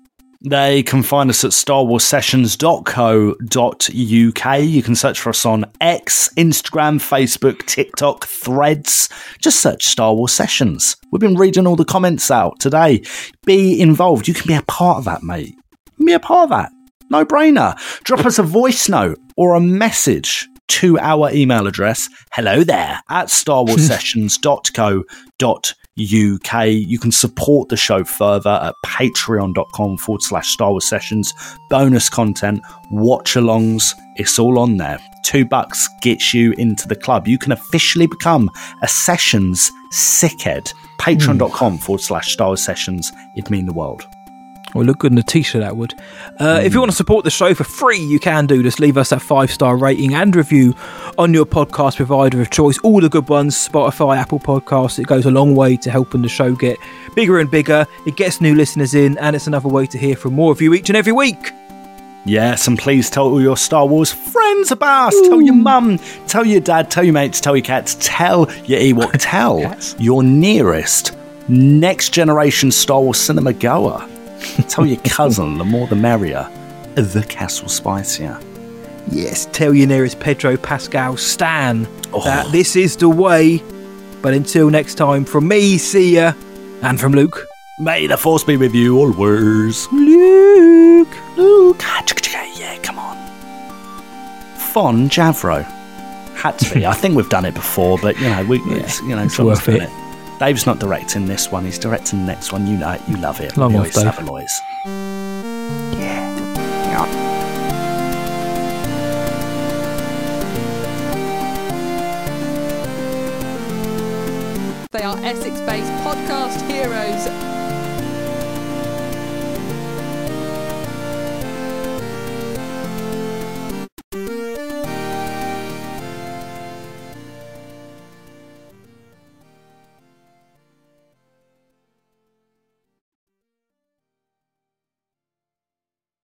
They can find us at starwarssessions.co.uk. You can search for us on X, Instagram, Facebook, TikTok, Threads. Just search Star Wars Sessions. We've been reading all the comments out today. Be involved. You can be a part of that, mate. Be a part of that. No brainer. Drop us a voice note or a message to our email address, hello there, at starwarssessions.co.uk. You can support the show further at patreon.com forward slash Star Wars Sessions. Bonus content, watch alongs, it's all on there. Two bucks gets you into the club. You can officially become a Sessions sickhead. Hmm. Patreon.com forward slash Star Wars Sessions. It'd mean the world. Well, look good in a t-shirt, that would. Uh, If you want to support the show for free, you can do. Just leave us a five-star rating and review on your podcast provider of choice. All the good ones, Spotify, Apple Podcasts. It goes a long way to helping the show get bigger and bigger. It gets new listeners in, and it's another way to hear from more of you each and every week. Yes, and please tell all your Star Wars friends about us. Tell your mum, tell your dad, tell your mates, tell your cats, tell your Ewok, tell your nearest next generation Star Wars cinema goer. Tell your cousin, the more the merrier. The castle spicier. Yes, tell your nearest Pedro Pascal Stan Oh. that this is the way. But until next time, from me, see ya, and from Luke. May the force be with you always. Luke. Luke. Ah, yeah, come on. Fon Javro. Had to be. I think we've done it before, but you know, we, it's, you know, it's worth doing it. Dave's not directing this one. He's directing the next one. You know it. You love it. Long The off, Oyster Dave. Savoys. They are Essex based podcast heroes